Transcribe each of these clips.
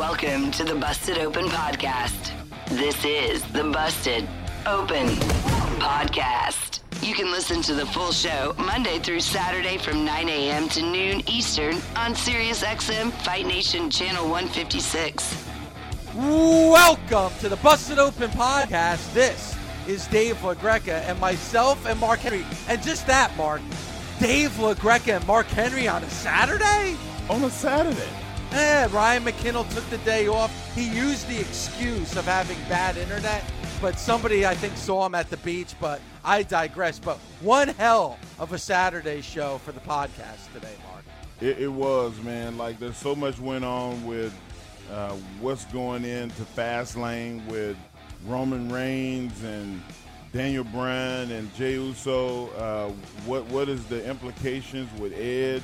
Welcome to the Busted Open Podcast. This is the Busted Open Podcast. You can listen to the full show Monday through Saturday from 9 a.m. to noon Eastern on SiriusXM Fight Nation Channel 156. Welcome to the Busted Open Podcast. This is Dave LaGreca and myself and Mark Henry. And just that, Mark. Dave LaGreca and Mark Henry on a Saturday? On a Saturday. Eh, Ryan McKinnell took the day off. He used the excuse of having bad internet, but somebody I think saw him at the beach. But I digress. But one hell of a Saturday show for the podcast today, Mark. It, it was, man. Like there's so much went on with uh, what's going into Fastlane with Roman Reigns and Daniel Bryan and Jey Uso. Uh, what what is the implications with Edge?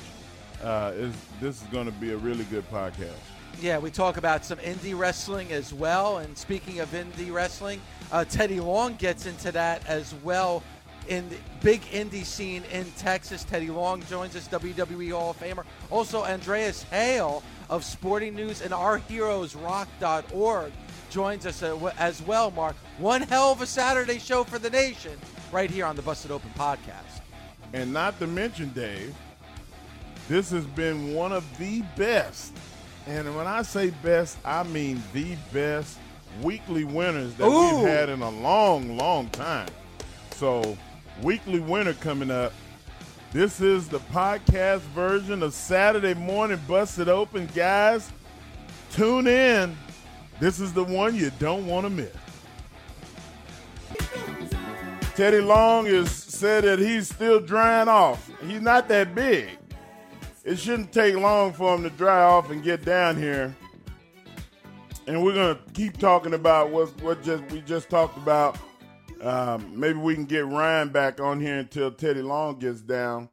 Uh, is this is going to be a really good podcast. Yeah, we talk about some indie wrestling as well. And speaking of indie wrestling, uh, Teddy Long gets into that as well in the big indie scene in Texas. Teddy Long joins us, WWE Hall of Famer. Also, Andreas Hale of Sporting News and OurHeroesRock.org joins us uh, as well, Mark. One hell of a Saturday show for the nation right here on the Busted Open podcast. And not to mention, Dave, this has been one of the best, and when I say best, I mean the best weekly winners that Ooh. we've had in a long, long time. So, weekly winner coming up. This is the podcast version of Saturday Morning Busted Open. Guys, tune in. This is the one you don't want to miss. Teddy Long has said that he's still drying off. He's not that big. It shouldn't take long for him to dry off and get down here. And we're gonna keep talking about what what just we just talked about. Um, maybe we can get Ryan back on here until Teddy Long gets down.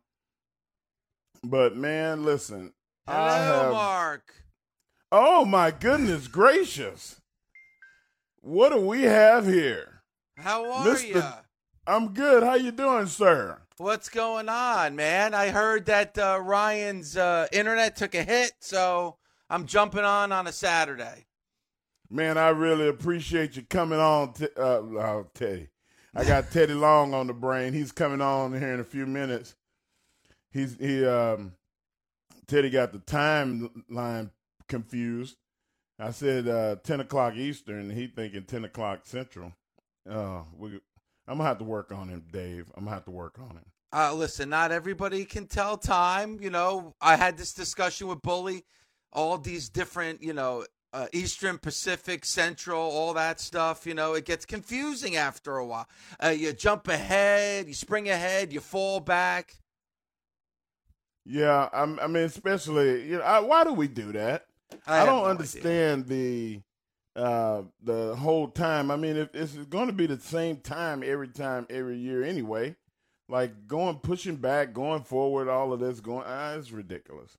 But man, listen. Hello, I have- Mark. Oh my goodness gracious! What do we have here? How are Mr. you? I'm good. How you doing, sir? What's going on, man? I heard that uh, Ryan's uh, internet took a hit, so I'm jumping on on a Saturday. Man, I really appreciate you coming on, t- uh, uh, Teddy. I got Teddy Long on the brain. He's coming on here in a few minutes. He's he um Teddy got the timeline confused. I said uh, ten o'clock Eastern. He thinking ten o'clock Central. Uh, we, I'm gonna have to work on him, Dave. I'm gonna have to work on him. Uh, listen, not everybody can tell time. You know, I had this discussion with Bully. All these different, you know, uh, Eastern, Pacific, Central, all that stuff. You know, it gets confusing after a while. Uh, you jump ahead, you spring ahead, you fall back. Yeah, I'm, I mean, especially you know, I, why do we do that? I, have don't no idea. understand the uh the whole time. I mean, if it's going to be the same time every time every year anyway, like going pushing back, going forward, all of this going, ah, it's ridiculous.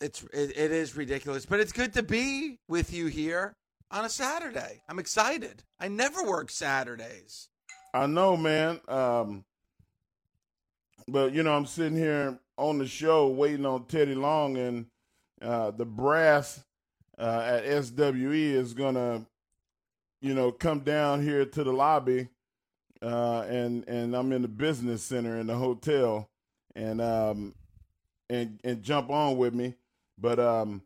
It's it, it is ridiculous, but it's good to be with you here on a Saturday. I'm excited. I never work Saturdays. I know, man. Um, but you know, I'm sitting here on the show waiting on Teddy Long, and uh, the brass uh, at SWE is gonna, you know, come down here to the lobby, uh, and and I'm in the business center in the hotel, and um, and and jump on with me, but um.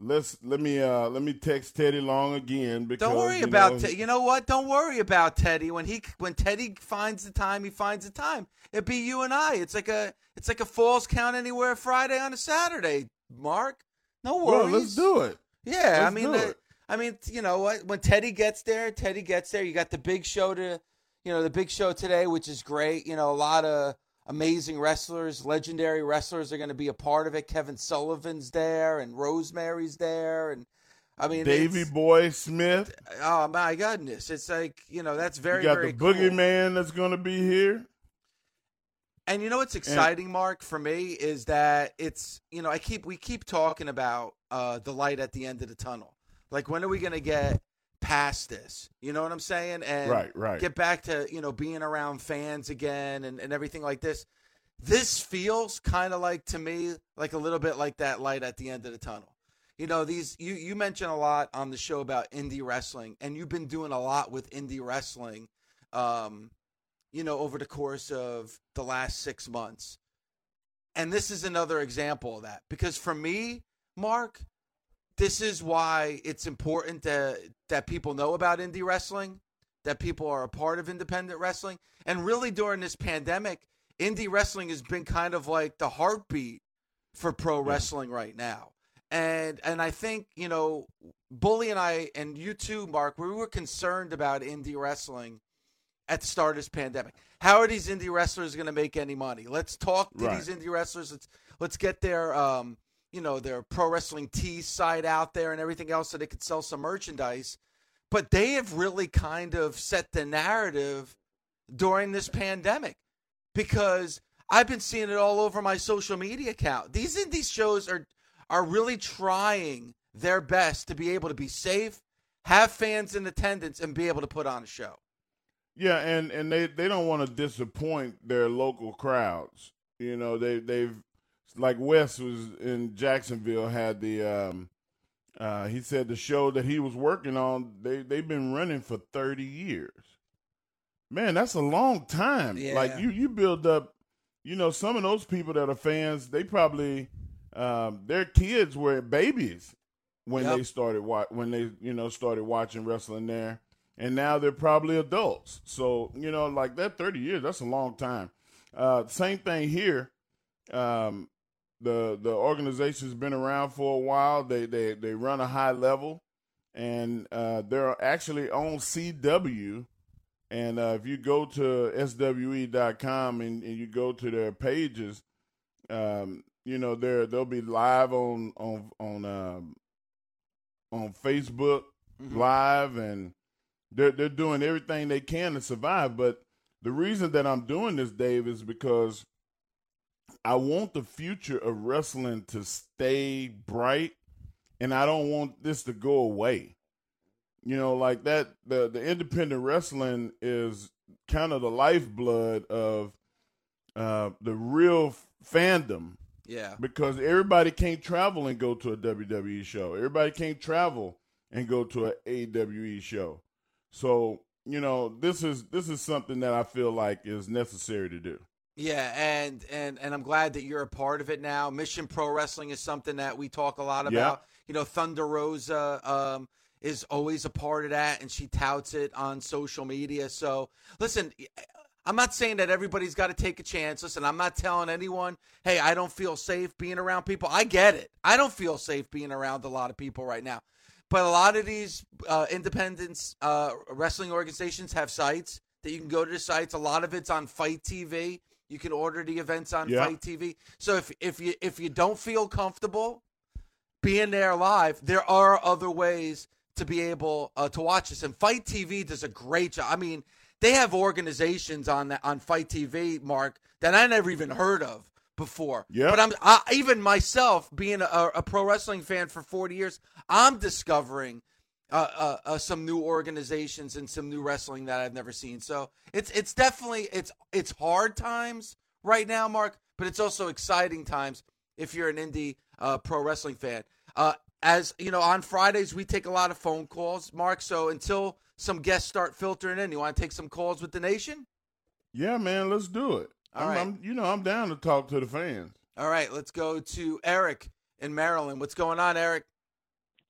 Let's let me uh let me text Teddy Long again because Don't worry you about know, Te- you know what? Don't worry about Teddy. When he when Teddy finds the time, he finds the time. It'd be you and I. It's like a it's like a Falls Count Anywhere Friday on a Saturday. Mark, no Well, worries. let's do it. Yeah, I Let's mean, do uh. I mean, you know what? When Teddy gets there, Teddy gets there. You got the big show to, you know, the big show today, which is great. You know, a lot of amazing wrestlers, legendary wrestlers are going to be a part of it. Kevin Sullivan's there, and Rosemary's there, and I mean, Davy Boy Smith. Oh my goodness, it's like you know that's very you got very the cool. Boogeyman that's going to be here. And you know what's exciting, Mark, for me is that it's you know I keep we keep talking about uh, the light at the end of the tunnel. Like when are we going to get past this? You know what I'm saying? And right, right. get back to you know being around fans again and, and everything like this. This feels kind of like to me like a little bit like that light at the end of the tunnel. You know these you you mentioned a lot on the show about indie wrestling, and you've been doing a lot with indie wrestling. Um, you know, over the course of the last six months. And this is another example of that. Because for me, Mark, this is why it's important that that people know about indie wrestling, that people are a part of independent wrestling. And really during this pandemic, indie wrestling has been kind of like the heartbeat for pro wrestling right now. And and I think, you know, Bully and I and you too, Mark, we were concerned about indie wrestling at the start of this pandemic. How are these indie wrestlers going to make any money? Let's talk to Right. these indie wrestlers. Let's let's get their um, you know their pro wrestling tees side out there and everything else so they could sell some merchandise. But they have really kind of set the narrative during this pandemic because I've been seeing it all over my social media account. These indie shows are are really trying their best to be able to be safe, have fans in attendance, and be able to put on a show. Yeah, and and they they don't want to disappoint their local crowds. You know, they they've like Wes was in Jacksonville had the um uh he said the show that he was working on they they've been running for 30 years. Man, that's a long time. Yeah. Like you you build up you know some of those people that are fans, they probably um their kids were babies when Yep. they started wa- when they you know started watching wrestling there and now they're probably adults. So you know, like that thirty years, that's a long time. Uh, same thing here. Um, the the organization's been around for a while. They they they run a high level, and uh, they're actually on CW. And uh, if you go to swe.com and, and you go to their pages, um, you know they're they'll be live on on on um, on Facebook Mhm. live and they're they're doing everything they can to survive. But the reason that I'm doing this, Dave, is because I want the future of wrestling to stay bright, and I don't want this to go away. You know, like that. The the independent wrestling is kind of the lifeblood of uh, the real f- fandom Yeah. because everybody can't travel and go to a WWE show. Everybody can't travel and go to a AWE show. So, you know, this is this is something that I feel like is necessary to do. Yeah, and and and I'm glad that you're a part of it now. Mission Pro Wrestling is something that we talk a lot Yeah. about. You know, Thunder Rosa um, is always a part of that, and she touts it on social media. So, listen, I'm not saying that everybody's got to take a chance. Listen, I'm not telling anyone, hey, I don't feel safe being around people. I get it. I don't feel safe being around a lot of people right now. But a lot of these uh, independent uh, wrestling organizations have sites that you can go to the sites. A lot of it's on FITE TV. You can order the events on Yeah. FITE TV. So if if you if you don't feel comfortable being there live, there are other ways to be able uh, to watch this. And FITE TV does a great job. I mean, they have organizations on that on FITE TV, Mark, that I never even heard of before. Yeah. But I'm I, even myself being a, a pro wrestling fan for 40 years, I'm discovering uh, uh, uh, some new organizations and some new wrestling that I've never seen. So it's it's definitely it's it's hard times right now, Mark, but it's also exciting times if you're an indie uh, pro wrestling fan. Uh, as you know, on Fridays we take a lot of phone calls, Mark. So until some guests start filtering in, you want to take some calls with the nation? Yeah, man, let's do it. All I'm, right. I'm- you know, I'm down to talk to the fans. All right, let's go to Eric in Maryland. What's going on, Eric?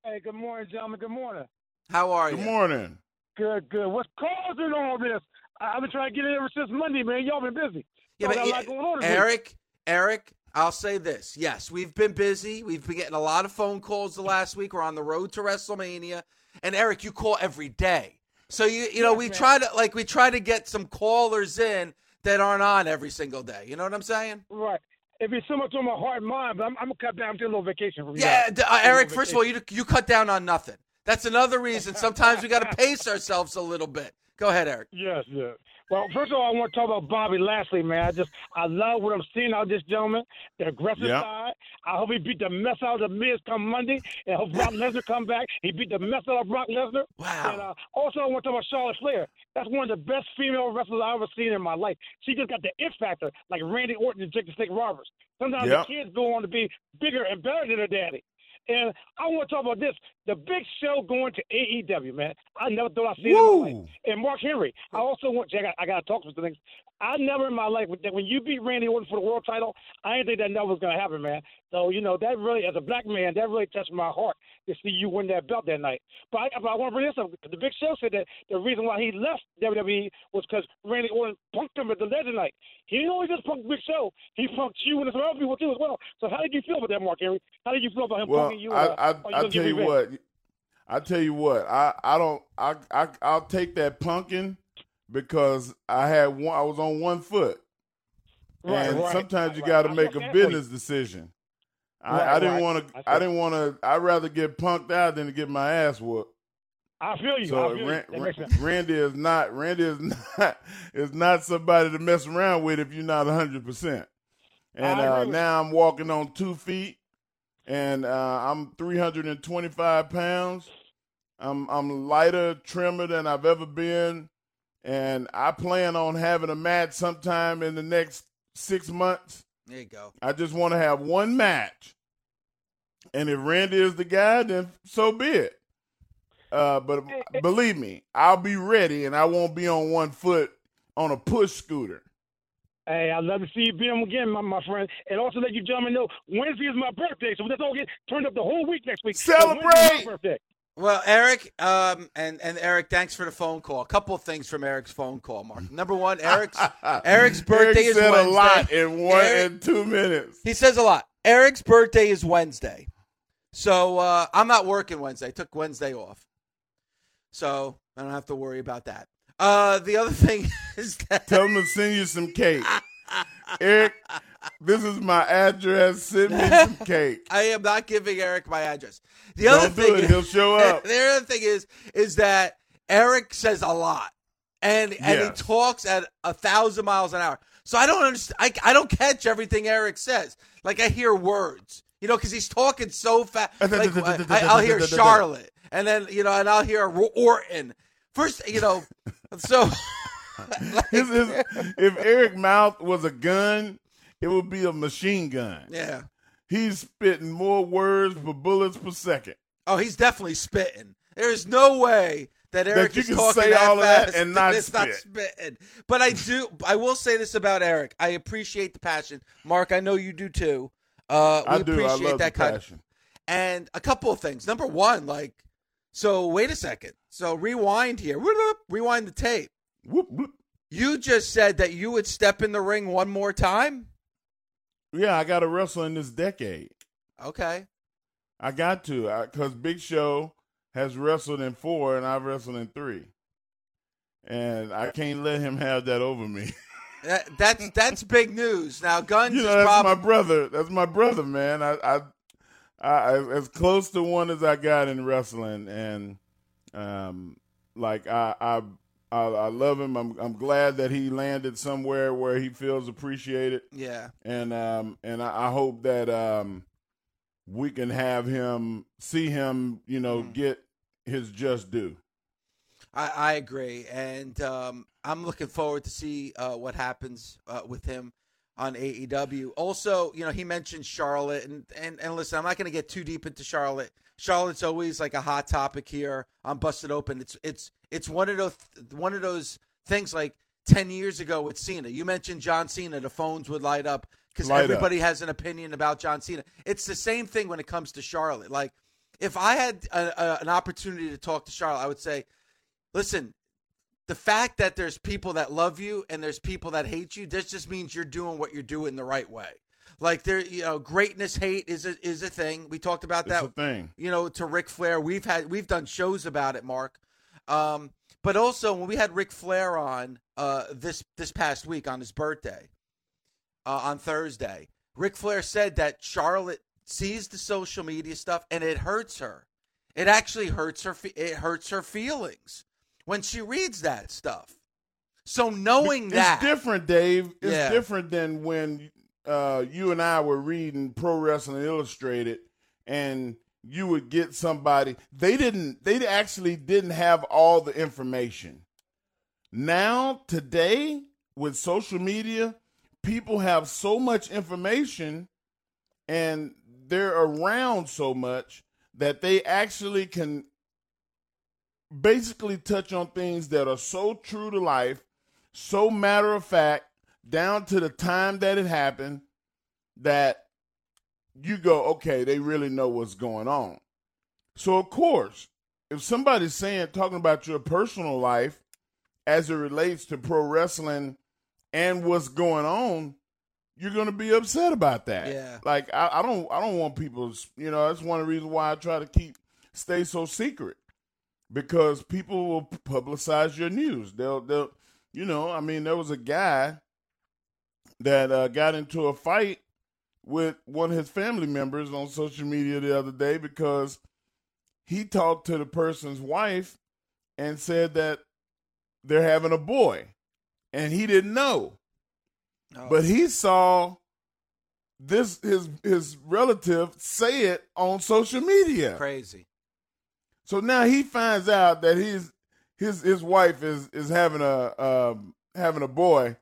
Hey, good morning, gentlemen. Good morning. How are Good you? Good morning. Good, good. What's causing all this? I- I've been trying to get in ever since Monday, man. Y'all been busy. Yeah, Y'all but got a lot yeah, going on this week. Eric, Eric, I'll say this. Yes, we've been busy. We've been getting a lot of phone calls the last week. We're on the road to WrestleMania. And Eric, you call every day. So you you know Yes, we man. try to like we try to get some callers in that aren't on every single day. You know what I'm saying? Right. If it's so much on my heart and mind, but I'm, I'm gonna cut down. I'm taking a little vacation from you. Yeah, uh, Eric. First of all, you you cut down on nothing. That's another reason. Sometimes we got to pace ourselves a little bit. Go ahead, Eric. Yes, yes. Well, first of all, I want to talk about Bobby Lashley, man. I just, I love what I'm seeing out of this gentleman, the aggressive Yeah. side. I hope he beat the mess out of the Miz come Monday, and I hope Brock Lesnar come back. He beat the mess out of Brock Lesnar. Wow. And uh, also, I want to talk about Charlotte Flair. That's one of the best female wrestlers I've ever seen in my life. She just got the it factor, like Randy Orton and Jake the Snake Roberts. Sometimes Yep. the kids go on to be bigger and better than their daddy. And I want to talk about this: the big show going to AEW, man. I never thought I'd see it in my life and Mark Henry. I also want. I got. I got to talk some things. I never in my life that when you beat Randy Orton for the world title, I didn't think that never was going to happen, man. So you know that really, as a black man, that really touched my heart to see you win that belt that night. But I, but I want to bring this up. The Big Show said that the reason why he left WWE was because Randy Orton punked him at the Legend night. He didn't only just punk Big Show. He punked you and some other people too as well. So how did you feel about that, Mark Henry? How did you feel about him Well, punking you? I, uh, I, I tell you what, I tell you what, I, I don't, I, I, I'll take that pumpkin because I had one, I was on one foot, Right, and right. sometimes you Right. got to make a you. business decision. I, I didn't want I to, I didn't want to. I'd rather get punked out than to get my ass whooped. I feel you. So I feel Ran- you. Ran- Randy is not, Randy is not, is not somebody to mess around with if you're not hundred percent. And uh, now I'm walking on two feet, and uh, I'm 325 pounds. I'm I'm lighter, trimmer than I've ever been, and I plan on having a match sometime in the next six months. There you go. I just want to have one match, and if Randy is the guy, then so be it. Uh, but believe me, I'll be ready, and I won't be on one foot on a push scooter. Hey, I'd love to see you beat him again, my, my friend. And also let you gentlemen know Wednesday is my birthday, so let's all get turned up the whole week next week. Celebrate! Wednesday's my birthday. Well, Eric, um, and and Eric, thanks for the phone call. A couple of things from Eric's phone call, Mark. Number one, Eric's Eric's birthday Eric is said Wednesday. a lot in one Eric- in two minutes. He says a lot. Eric's birthday is Wednesday, so uh, I'm not working Wednesday. I took Wednesday off, so I don't have to worry about that. Uh, the other thing is that Tell him to send you some cake. Eric, this is my address. Send me some cake. I am not giving Eric my address. The other Don't do thing it. He'll show up. the other thing is is that Eric says a lot, and and he talks at a thousand miles an hour. So I don't understand. I, I don't catch everything Eric says. Like I hear words, you know, because he's talking so fast. Like I'll hear Charlotte, and then you know, and I'll hear Orton. First, you know, so like, His- his- if Eric Mouth was a gun, it would be a machine gun. yeah. He's spitting more words per bullets per second. Oh, he's definitely spitting. There's no way that Eric you is can talking say that all of that fast and not it's not spitting. But I do. I will say this about Eric. I appreciate the passion, Mark. I know you do too. Uh, we I do. I appreciate love that the passion. And a couple of things. Number one, like, so wait a second. So rewind here. Rewind the tape. You just said that you would step in the ring one more time. Yeah, I got to wrestle in this decade. Okay. I got to uh, because Big Show has wrestled in four and I've wrestled in three, and I can't let him have that over me. That, that's that's big news. Now, Guns you know, is that's probably my brother. That's my brother, man. I, I, I, as close to one as I got in wrestling, and um, like I, I, I, I love him. I'm, I'm glad that he landed somewhere where he feels appreciated, yeah. and um, and I, I hope that um, we can have him see him, you know, Mhm. get his just due. I, I agree, and um, I'm looking forward to see uh, what happens uh, with him on AEW. Also, you know, he mentioned Charlotte, and and, and listen, I'm not going to get too deep into Charlotte. Charlotte's always like a hot topic here on Busted Open. It's it's it's one of those one of those things like ten years ago with Cena. You mentioned John Cena, the phones would light up because Light up. everybody has an opinion about John Cena. It's the same thing when it comes to Charlotte. Like if I had a, a, an opportunity to talk to Charlotte, I would say listen, the fact that there's people that love you and there's people that hate you, this just means you're doing what you're doing the right way. Like there, you know, greatness hate is a is a thing. We talked about that. thing. You know, to Ric Flair, we've had we've done shows about it, Mark. Um, But also when we had Ric Flair on uh, this this past week on his birthday uh, on Thursday, Ric Flair said that Charlotte sees the social media stuff and it hurts her. It actually hurts her. It hurts her feelings when she reads that stuff. So knowing it's that, different, Dave. It's Yeah. different than when uh, you and I were reading Pro Wrestling Illustrated, and you would get somebody. They didn't. They actually didn't have all the information. Now, today, with social media, people have so much information, and they're around so much that they actually can basically touch on things that are so true to life, so matter of fact, down to the time that it happened, that you go, okay, they really know what's going on. So, of course, if somebody's saying, talking about your personal life as it relates to pro wrestling and what's going on, you're going to be upset about that. Yeah. Like I, I don't, I don't want people. You know, that's one of the reasons why I try to keep stay so secret because people will publicize your news. They'll, they'll, you know, I mean, there was a guy that uh, got into a fight with one of his family members on social media the other day because he talked to the person's wife and said that they're having a boy and he didn't know Oh, but he saw this his his relative say it on social media crazy. So now he finds out that his his his wife is is having a um having a boy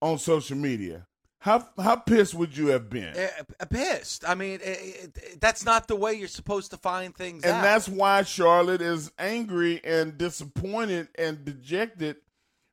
on social media how how pissed would you have been Uh, pissed. I mean, it, it, that's not the way you're supposed to find things and out. that's why Charlotte is angry and disappointed and dejected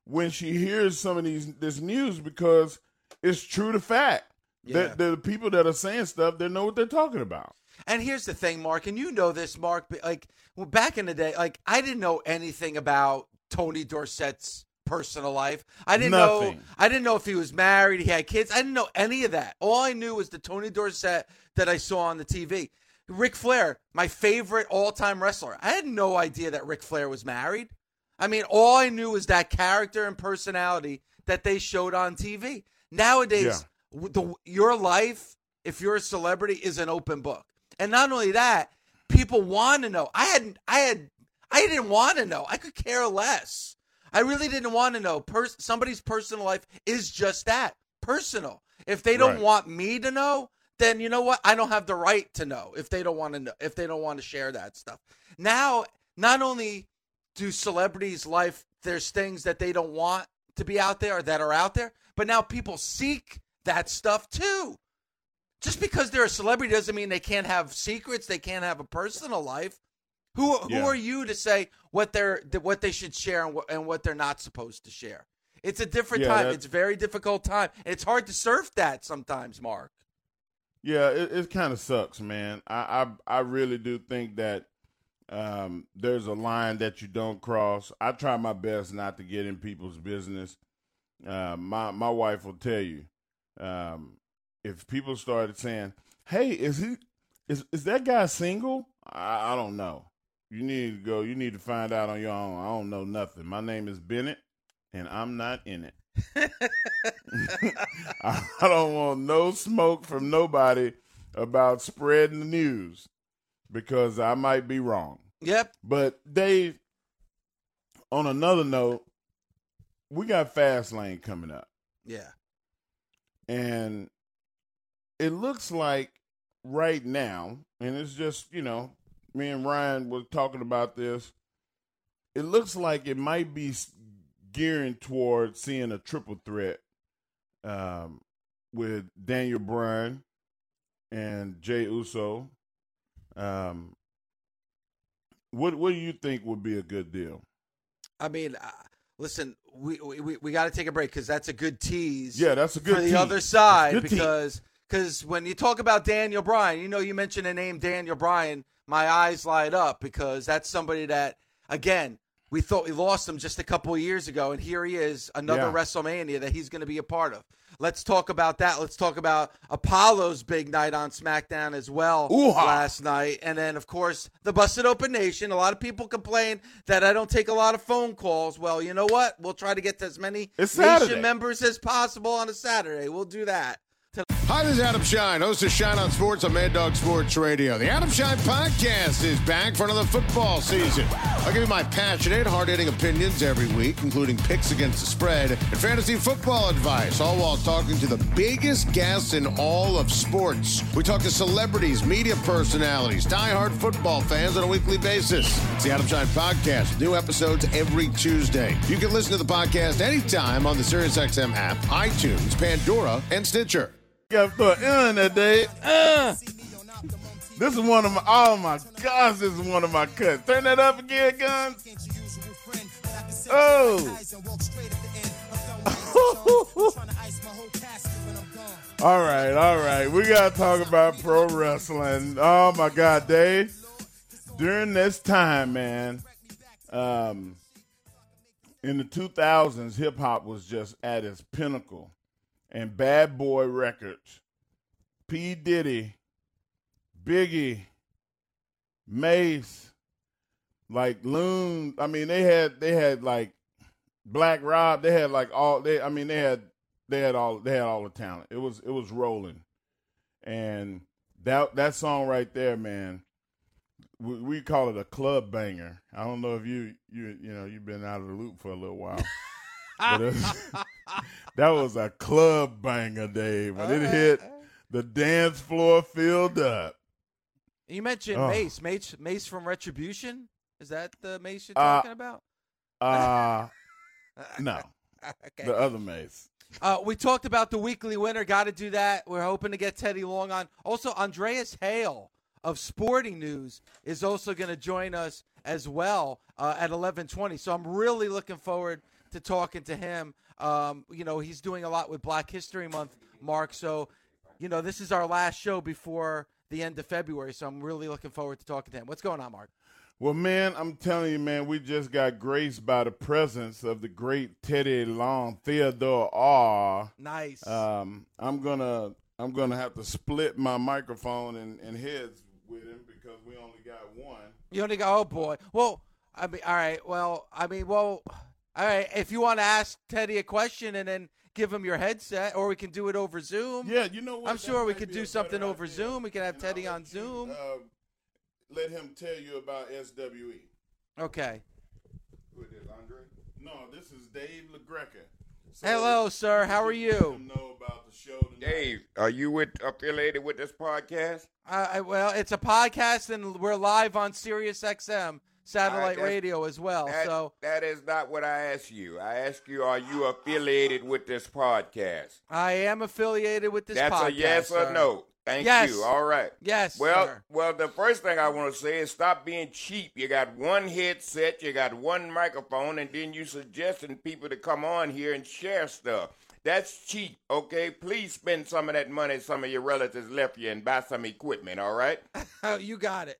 when she hears some of these this news because it's true to fact Yeah. that the people that are saying stuff they know what they're talking about. And here's the thing, Mark, and you know this, Mark. but, Like well, back in the day, like I didn't know anything about Tony Dorsett's personal life. I didn't know. I didn't know if he was married, he had kids. I didn't know any of that. All I knew was the Tony Dorsett that I saw on the TV. Ric Flair, my favorite all-time wrestler. I had no idea that Ric Flair was married. I mean, all I knew was that character and personality that they showed on TV. Nowadays, w the, your life, if you're a celebrity, is an open book. And not only that, people want to know. I hadn't, I had, I didn't want to know. I could care less. I really didn't want to know. Pers- somebody's personal life is just that personal. If they don't Right. want me to know, then you know what? I don't have the right to know if they don't want to know, if they don't want to share that stuff. Now, not only do celebrities' life, there's things that they don't want to be out there or that are out there, but now people seek that stuff too. Just because they're a celebrity doesn't mean they can't have secrets, they can't have a personal life. Who who Yeah. are you to say what they're what they should share and what, and what they're not supposed to share? It's a different Yeah, time. that- It's a very difficult time. It's hard to surf that sometimes, Mark. Yeah, it, it kind of sucks, man. I, I I really do think that um, there's a line that you don't cross. I try my best not to get in people's business. Uh, my my wife will tell you um, if people started saying, "Hey, is he is is that guy single?" I, I don't know. You need to go. You need to find out on your own. I don't know nothing. My name is Bennett, and I'm not in it. I don't want no smoke from nobody about spreading the news because I might be wrong. Yep. But Dave, on another note, we got Fastlane coming up, Yeah. and it looks like right now, and it's just you know, me and Ryan were talking about this. It looks like it might be gearing towards seeing a triple threat um, with Daniel Bryan and Jey Uso. Um, what what do you think would be a good deal? I mean, uh, listen, we we, we got to take a break because that's a good tease. Yeah, that's a good for the tease. other side because. tease. Because when you talk about Daniel Bryan, you know, you mention the name Daniel Bryan, my eyes light up because that's somebody that again we thought we lost him just a couple of years ago, and here he is, another Yeah. WrestleMania that he's going to be a part of. Let's talk about that. Let's talk about Apollo's big night on SmackDown as well Ooh-ha. last night. And then, of course, the Busted Open Nation. A lot of people complain that I don't take a lot of phone calls. Well, you know what? We'll try to get to as many It's Nation Saturday. members as possible on a Saturday. We'll do that. Hi, this is Adam Schein, host of Schein on Sports on Mad Dog Sports Radio. The Adam Schein podcast is back for another football season. I'll give you my passionate, hard-hitting opinions every week, including picks against the spread and fantasy football advice, all while talking to the biggest guests in all of sports. We talk to celebrities, media personalities, diehard football fans on a weekly basis. It's the Adam Schein podcast, new episodes every Tuesday. You can listen to the podcast anytime on the SiriusXM app, iTunes, Pandora, and Stitcher. Got an in that day. Uh. This is one of my. Oh my gosh, this is one of my cuts. Turn that up again, guns. Oh. all right, all right. We gotta talk about pro wrestling. Oh my God, Dave. During this time, man, um, in the 2000s, hip hop was just at its pinnacle and Bad Boy Records, P. Diddy, Biggie, Mase, like Loon. I mean, they had they had like Black Rob. They had like all they. I mean, they had they had all they had all the talent. It was it was rolling, and that that song right there, man. We, we call it a club banger. I don't know if you you you know you've been out of the loop for a little while. But it was- that was a club banger, Dave. When it hit, the dance floor filled up. You mentioned Oh. Mace. Mace. Mace from Retribution. Is that the Mace you're Uh, talking about? Uh no, okay. the other Mace. Uh, we talked about the weekly winner. Got to do that. We're hoping to get Teddy Long on. Also, Andreas Hale of Sporting News is also going to join us as well uh, at 11:20. So I'm really looking forward to talking to him. Um, you know, he's doing a lot with Black History Month, Mark. So, you know, this is our last show before the end of February. So I'm really looking forward to talking to him. What's going on, Mark? Well, man, I'm telling you, man, we just got graced by the presence of the great Teddy Long, Theodore R. Nice. Um, I'm gonna I'm gonna have to split my microphone and, and heads with him because we only got one. You only got oh boy. Well, I mean, all right. Well, I mean, well, all right. If you want to ask Teddy a question and then give him your headset, or we can do it over Zoom. Yeah, you know what? I'm That sure we might could do something over idea. Zoom. We can have And Teddy on you, Zoom. Uh, let him tell you about SWE. Okay. Who it is, Andre? No, this is Dave LaGreca. So Hello, sir. How are you? know about the show. Dave, are you with affiliated with this podcast? Uh, I- well, it's a podcast, and we're live on Sirius XM satellite radio as well. That- So that is not what I asked you. I asked you, are you affiliated with this podcast? I am affiliated with this That's podcast. a yes or sir. no. Thank Yes. you. All right. Yes, Well, sir. well, the first thing I want to say is stop being cheap. You got one headset, you got one microphone, and then you suggesting people to come on here and share stuff. That's cheap, okay? Please spend some of that money some of your relatives left you and buy some equipment, all right? You got it.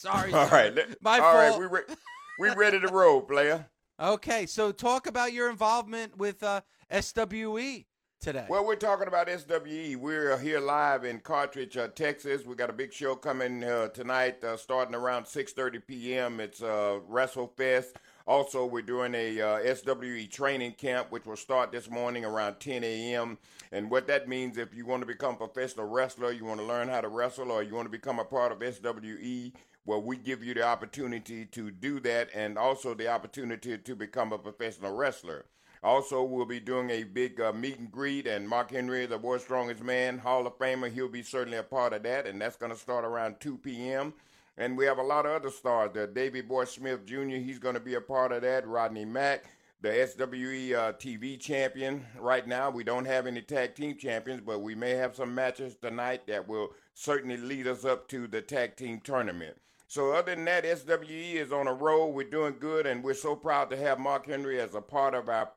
Sorry. All right. My all right, fault. we re- we ready to roll, player. Okay, so talk about your involvement with uh, SWE today. Well, we're talking about SWE. We're here live in Carthage, uh, Texas. We got a big show coming uh, tonight, uh, starting around 6:30 p.m. It's uh, WrestleFest. Also, we're doing a uh, SWE training camp, which will start this morning around 10 a.m. And what that means, if you want to become a professional wrestler, you want to learn how to wrestle, or you want to become a part of SWE, well, we give you the opportunity to do that, and also the opportunity to become a professional wrestler. Also, we'll be doing a big uh, meet and greet, and Mark Henry, the world's strongest man, Hall of Famer, he'll be certainly a part of that, and that's going to start around 2 p.m. And we have a lot of other stars. The Davey Boy Smith Jr., he's going to be a part of that. Rodney Mack, the SWE uh, TV champion. Right now, we don't have any tag team champions, but we may have some matches tonight that will certainly lead us up to the tag team tournament. So other than that, SWE is on a roll. We're doing good, and we're so proud to have Mark Henry as a part of our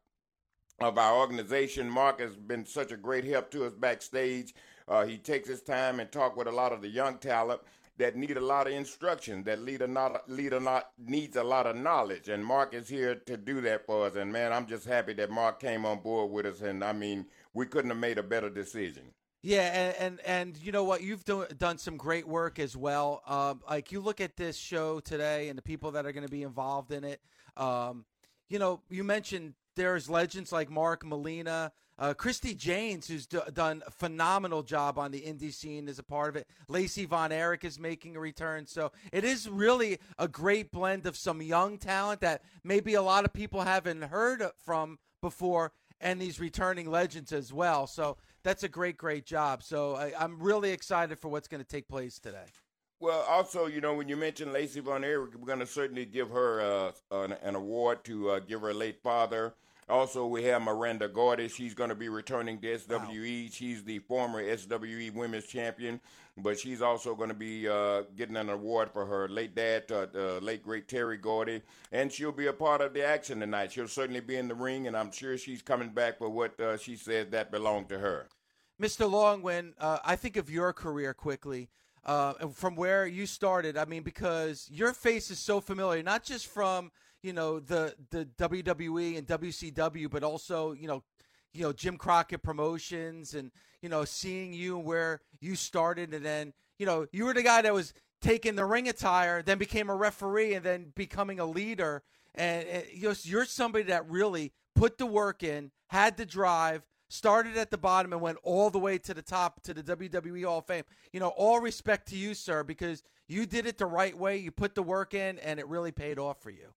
of our organization. Mark has been such a great help to us backstage. Uh, he takes his time and talk with a lot of the young talent. that need a lot of instruction, that lead a not lead a lot needs a lot of knowledge, and Mark is here to do that for us. And man, I'm just happy that Mark came on board with us, and I mean, we couldn't have made a better decision. Yeah, and, and and you know what? You've do, done some great work as well. Um, like you look at this show today and the people that are going to be involved in it. Um, you know, you mentioned there's legends like Mark Melina, uh, Christi Jaynes, who's d- done a phenomenal job on the indie scene, is a part of it. Lacey Von Erich is making a return. So it is really a great blend of some young talent that maybe a lot of people haven't heard from before, and these returning legends as well. So that's a great, great job. So I, I'm really excited for what's going to take place today. Well, also, you know, when you mentioned Lacey Von Erich, we're going to certainly give her uh, an, an, award to uh, give her late father. Also, we have Miranda Gordy. She's going to be returning to SWE. Wow. She's the former SWE Women's Champion, but she's also going to be uh, getting an award for her late dad, uh, uh, late great Terry Gordy, and she'll be a part of the action tonight. She'll certainly be in the ring, and I'm sure she's coming back for what uh, she said that belonged to her. Mr. Long, when uh, I think of your career quickly, uh, from where you started, I mean, because your face is so familiar, not just from you know the the WWE and WCW, but also you know you know Jim Crockett Promotions and you know seeing you where you started and then you know you were the guy that was taking the ring attire, then became a referee and then becoming a leader. And, and you know, you're somebody that really put the work in, had the drive, started at the bottom and went all the way to the top to the WWE Hall of Fame. You know, all respect to you, sir, because you did it the right way. You put the work in, and it really paid off for you.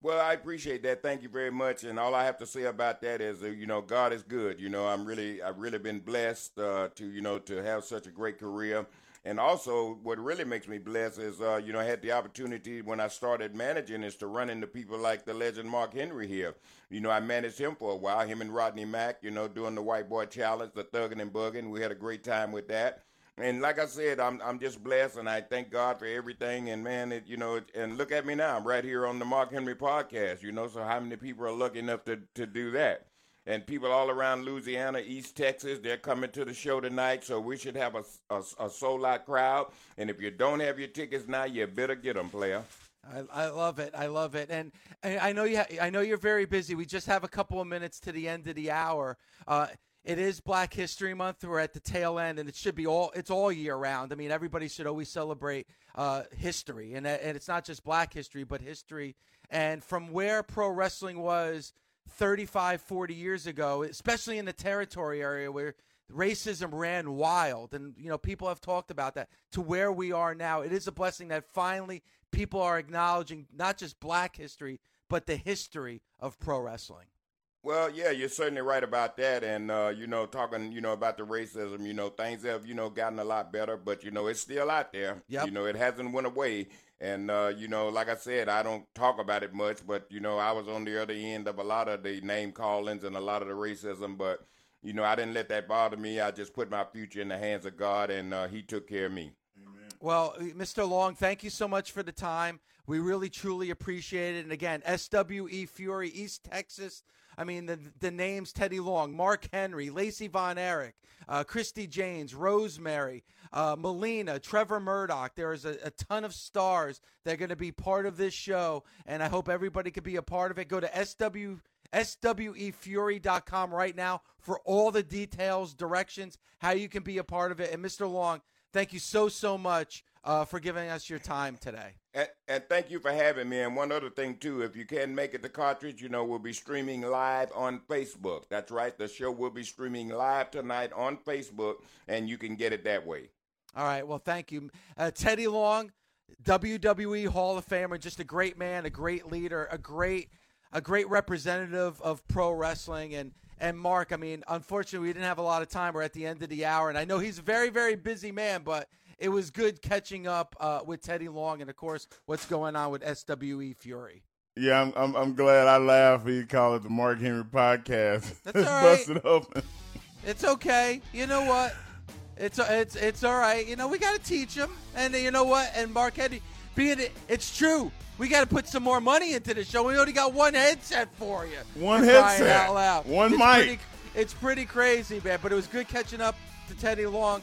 Well, I appreciate that. Thank you very much. And all I have to say about that is, uh, you know, God is good. You know, I'm really, I've really been blessed uh, to, you know, to have such a great career. And also, what really makes me blessed is, uh, you know, I had the opportunity when I started managing is to run into people like the legend Mark Henry here. You know, I managed him for a while, him and Rodney Mack, you know, doing the White Boy Challenge, the Thuggin' and Buggin'. We had a great time with that. And like I said, I'm I'm just blessed, and I thank God for everything. And man, it, you know, it, and look at me now. I'm right here on the Mark Henry podcast. You know, so how many people are lucky enough to to do that? And people all around Louisiana, East Texas, they're coming to the show tonight. So we should have a, a, a sold out crowd. And if you don't have your tickets now, you better get them, player. I, I love it. I love it. And, and I know you. Ha- I know you're very busy. We just have a couple of minutes to the end of the hour. Uh, it is Black History Month. We're at the tail end, and it should be all. It's all year round. I mean, everybody should always celebrate uh, history, and and it's not just Black history, but history. And from where pro wrestling was 35, 40 years ago, especially in the territory area where racism ran wild, and you know people have talked about that, to where we are now. It is a blessing that finally people are acknowledging not just Black history, but the history of pro wrestling. Well, yeah, you're certainly right about that. And, uh, you know, talking, you know, about the racism, you know, things have, you know, gotten a lot better, but, you know, it's still out there. Yep. You know, it hasn't went away. And, uh, you know, like I said, I don't talk about it much, but, you know, I was on the other end of a lot of the name callings and a lot of the racism, but, you know, I didn't let that bother me. I just put my future in the hands of God, and uh, He took care of me. Well, Mr. Long, thank you so much for the time. We really, truly appreciate it. And again, SWE Fury, East Texas. I mean, the, the names Teddy Long, Mark Henry, Lacey Von Erich, uh, Christi Jaynes, Rosemary, uh, Melina, Trevor Murdoch. There is a, a ton of stars that are going to be part of this show, and I hope everybody could be a part of it. Go to SW, SWEFury.com right now for all the details, directions, how you can be a part of it. And Mr. Long, thank you so, so much uh, for giving us your time today. And, and, thank you for having me. And one other thing, too, if you can make it to Carthage, you know, we'll be streaming live on Facebook. That's right. The show will be streaming live tonight on Facebook, and you can get it that way. All right. Well, thank you. Uh, Teddy Long, WWE Hall of Famer, just a great man, a great leader, a great a great representative of pro wrestling and and Mark, I mean, unfortunately, we didn't have a lot of time. We're at the end of the hour, and I know he's a very, very busy man, but it was good catching up uh, with Teddy Long and, of course, what's going on with SWE Fury. Yeah, I'm, I'm, I'm glad I laughed. when You call it the Mark Henry podcast. That's all right. Busted open. It's okay. You know what? It's it's it's all right. You know we got to teach him, and you know what? And Mark Henry, being it, it's true. We got to put some more money into the show. We only got one headset for you. One headset. Out loud. One it's mic. Pretty, it's pretty crazy, man. But it was good catching up to Teddy Long.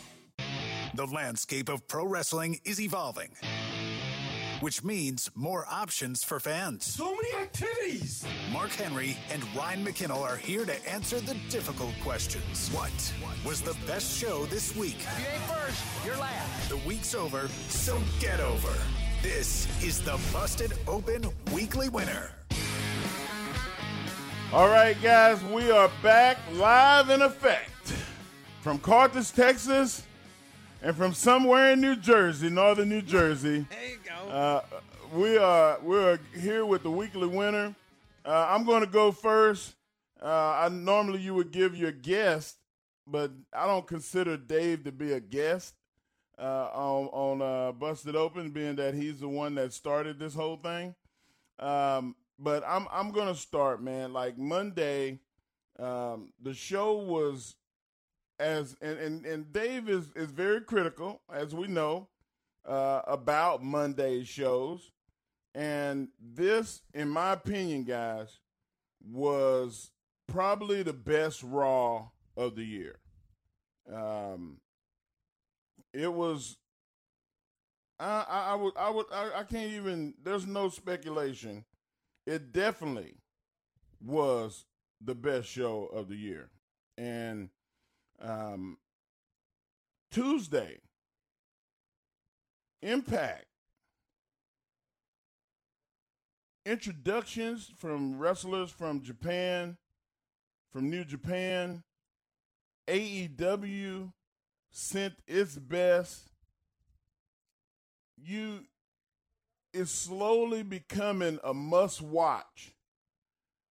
The landscape of pro wrestling is evolving, which means more options for fans. So many activities! Mark Henry and Ryan McKinnell are here to answer the difficult questions. What was the best show this week? If you ain't first, you're last. The week's over, so get over. This is the Busted Open Weekly Winner. All right, guys, we are back live in effect from Carthage, Texas, and from somewhere in New Jersey, northern New Jersey. There you go. Uh, we are we're here with the weekly winner. Uh, I'm going to go first. Uh, I normally you would give your guest, but I don't consider Dave to be a guest uh, on on uh, Busted Open, being that he's the one that started this whole thing. Um, but I'm I'm gonna start, man. Like Monday, um, the show was as and, and and Dave is is very critical, as we know, uh, about Monday shows, and this, in my opinion, guys, was probably the best Raw of the year. Um, it was. I, I, I would I would I, I can't even. There's no speculation it definitely was the best show of the year. And um, Tuesday, Impact introductions from wrestlers from Japan, from New Japan. AEW sent its best. You is slowly becoming a must watch.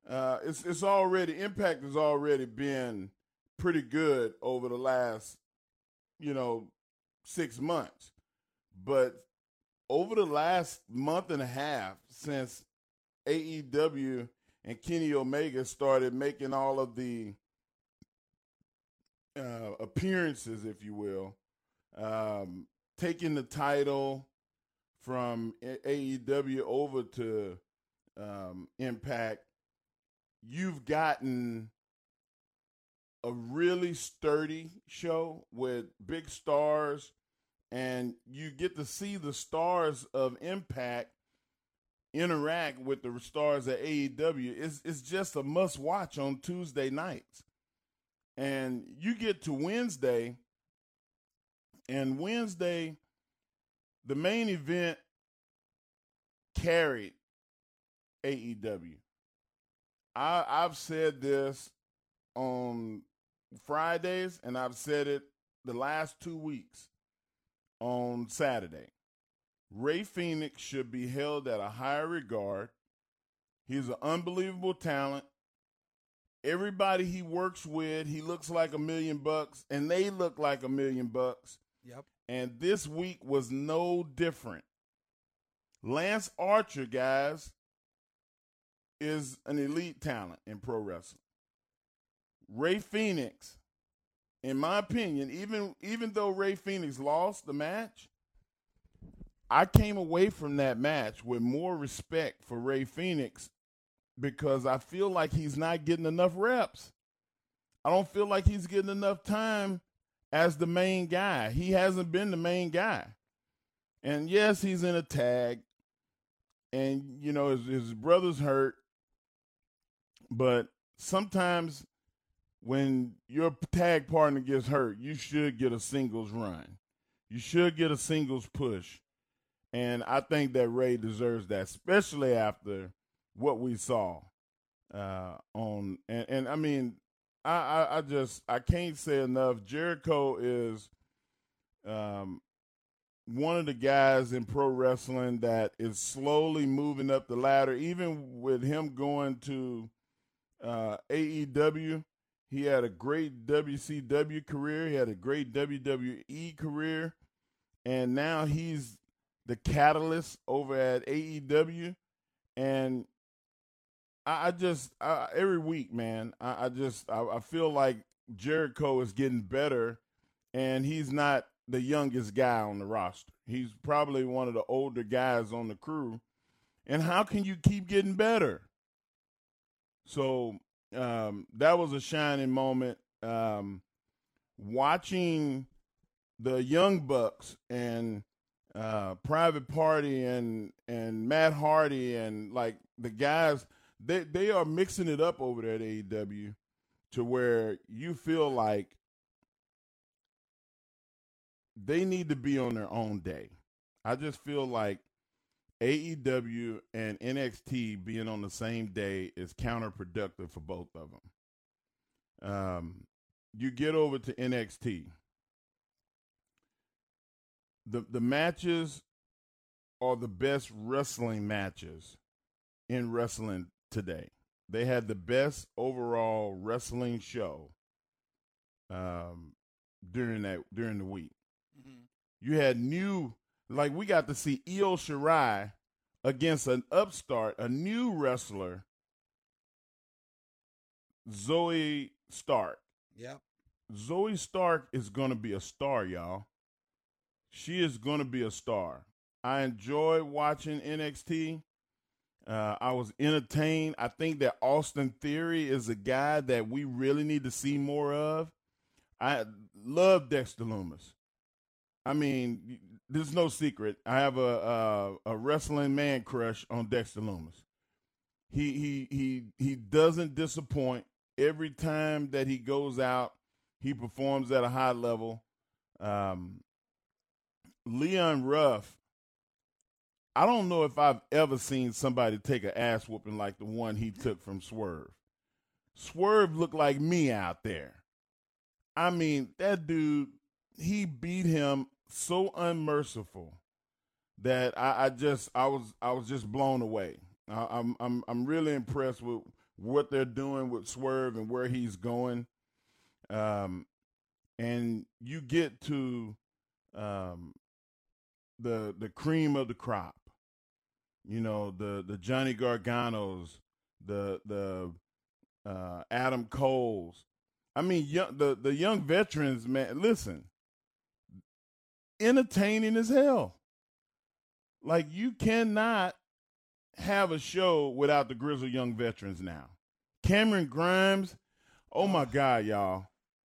Uh, it's it's already Impact has already been pretty good over the last, you know, six months, but over the last month and a half since AEW and Kenny Omega started making all of the uh, appearances, if you will, um, taking the title, from AEW over to um, Impact, you've gotten a really sturdy show with big stars, and you get to see the stars of Impact interact with the stars at AEW. It's, it's just a must watch on Tuesday nights. And you get to Wednesday, and Wednesday – the main event carried AEW. I, I've said this on Fridays, and I've said it the last two weeks on Saturday. Rey Fénix should be held at a higher regard. He's an unbelievable talent. Everybody he works with, he looks like a million bucks, and they look like a million bucks. Yep. And this week was no different. Lance Archer, guys, is an elite talent in pro wrestling. Rey Fénix, in my opinion, even even though Rey Fénix lost the match, I came away from that match with more respect for Rey Fénix because I feel like he's not getting enough reps. I don't feel like he's getting enough time as the main guy. He hasn't been the main guy. And yes, he's in a tag. And, you know, his, his brother's hurt. But sometimes when your tag partner gets hurt, you should get a singles run. You should get a singles push. And I think that Rey deserves that, especially after what we saw uh, on. And, and I mean, I, I, I just I can't say enough. Jericho is um, one of the guys in pro wrestling that is slowly moving up the ladder. Even with him going to uh, AEW, He had a great WCW career. He had a great WWE career. And now he's the catalyst over at AEW. And I, I just, I, every week, man, I, I just, I, I feel like Jericho is getting better. And he's not the youngest guy on the roster. He's probably one of the older guys on the crew. And how can you keep getting better? So um, that was a shining moment. Um, watching the Young Bucks and uh, Private Party and and Matt Hardy and like the guys, they they are mixing it up over there at AEW to where you feel like they need to be on their own day. I just feel like AEW and NXT being on the same day is counterproductive for both of them. Um, you get over to NXT. The the matches are the best wrestling matches in wrestling today. They had the best overall wrestling show um, during that during the week. Mm-hmm. You had new like we got to see Io Shirai against an upstart, a new wrestler, Zoey Stark. Yep. Zoey Stark is going to be a star, y'all. She is going to be a star. I enjoy watching NXT. Uh, I was entertained. I think that Austin Theory is a guy that we really need to see more of. I love Dexter Lumis. I mean, there's no secret. I have a, a, a wrestling man crush on Dexter Lumis. He he he he doesn't disappoint. Every time that he goes out, he performs at a high level. Um, Leon Ruff. I don't know if I've ever seen somebody take an ass whooping like the one he took from Swerve. Swerve looked like me out there. I mean, that dude, he beat him so unmerciful that I, I, just I was I was just blown away. I, I'm I'm I'm really impressed with what they're doing with Swerve and where he's going. Um, and you get to um, the the cream of the crop. You know the the Johnny Garganos, the the uh, Adam Coles. I mean, young, the the young veterans, man. Listen, entertaining as hell. Like you cannot have a show without the grizzled young veterans now. Cameron Grimes, oh my God, y'all.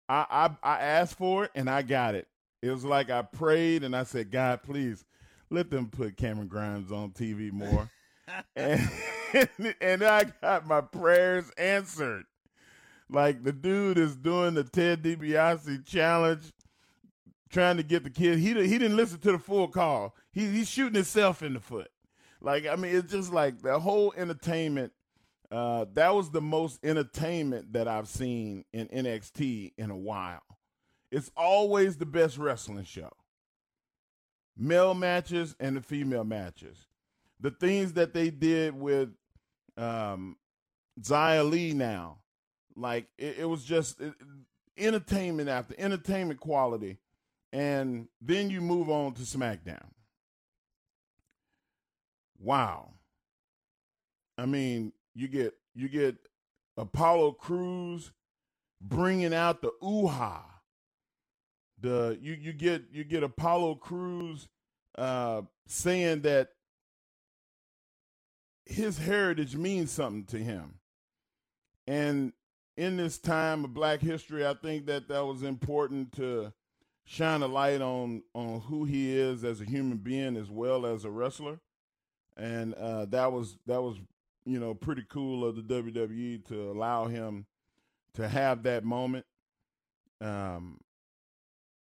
I, I I asked for it and I got it. It was like I prayed and I said, God, please let them put Cameron Grimes on TV more. and, and I got my prayers answered. Like the dude is doing the Ted DiBiase challenge trying to get the kid. He he didn't listen to the full call. He he's shooting himself in the foot. Like I mean, it's just like the whole entertainment. Uh, that was the most entertainment that I've seen in NXT in a while. It's always the best wrestling show. Male matches and the female matches. The things that they did with um, Xia Li now, like it, it was just it, entertainment after entertainment quality and then you move on to SmackDown. Wow. I mean, you get you get Apollo Crews bringing out the ooh-ha. The you you get you get Apollo Crews uh, saying that his heritage means something to him. And in this time of black history, I think that that was important to shine a light on on who he is as a human being as well as a wrestler, and uh, that was that was you know pretty cool of the WWE to allow him to have that moment. Um,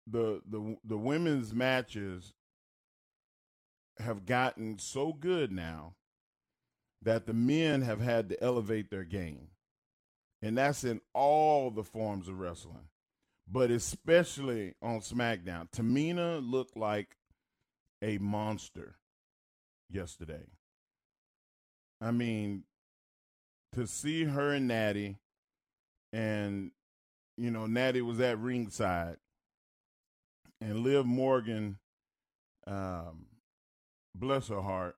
the the the women's matches have gotten so good now that the men have had to elevate their game. And that's in all the forms of wrestling but especially on SmackDown. Tamina looked like a monster yesterday. I mean, to see her and Natty and you know, Natty was at ringside, and Liv Morgan, um, bless her heart.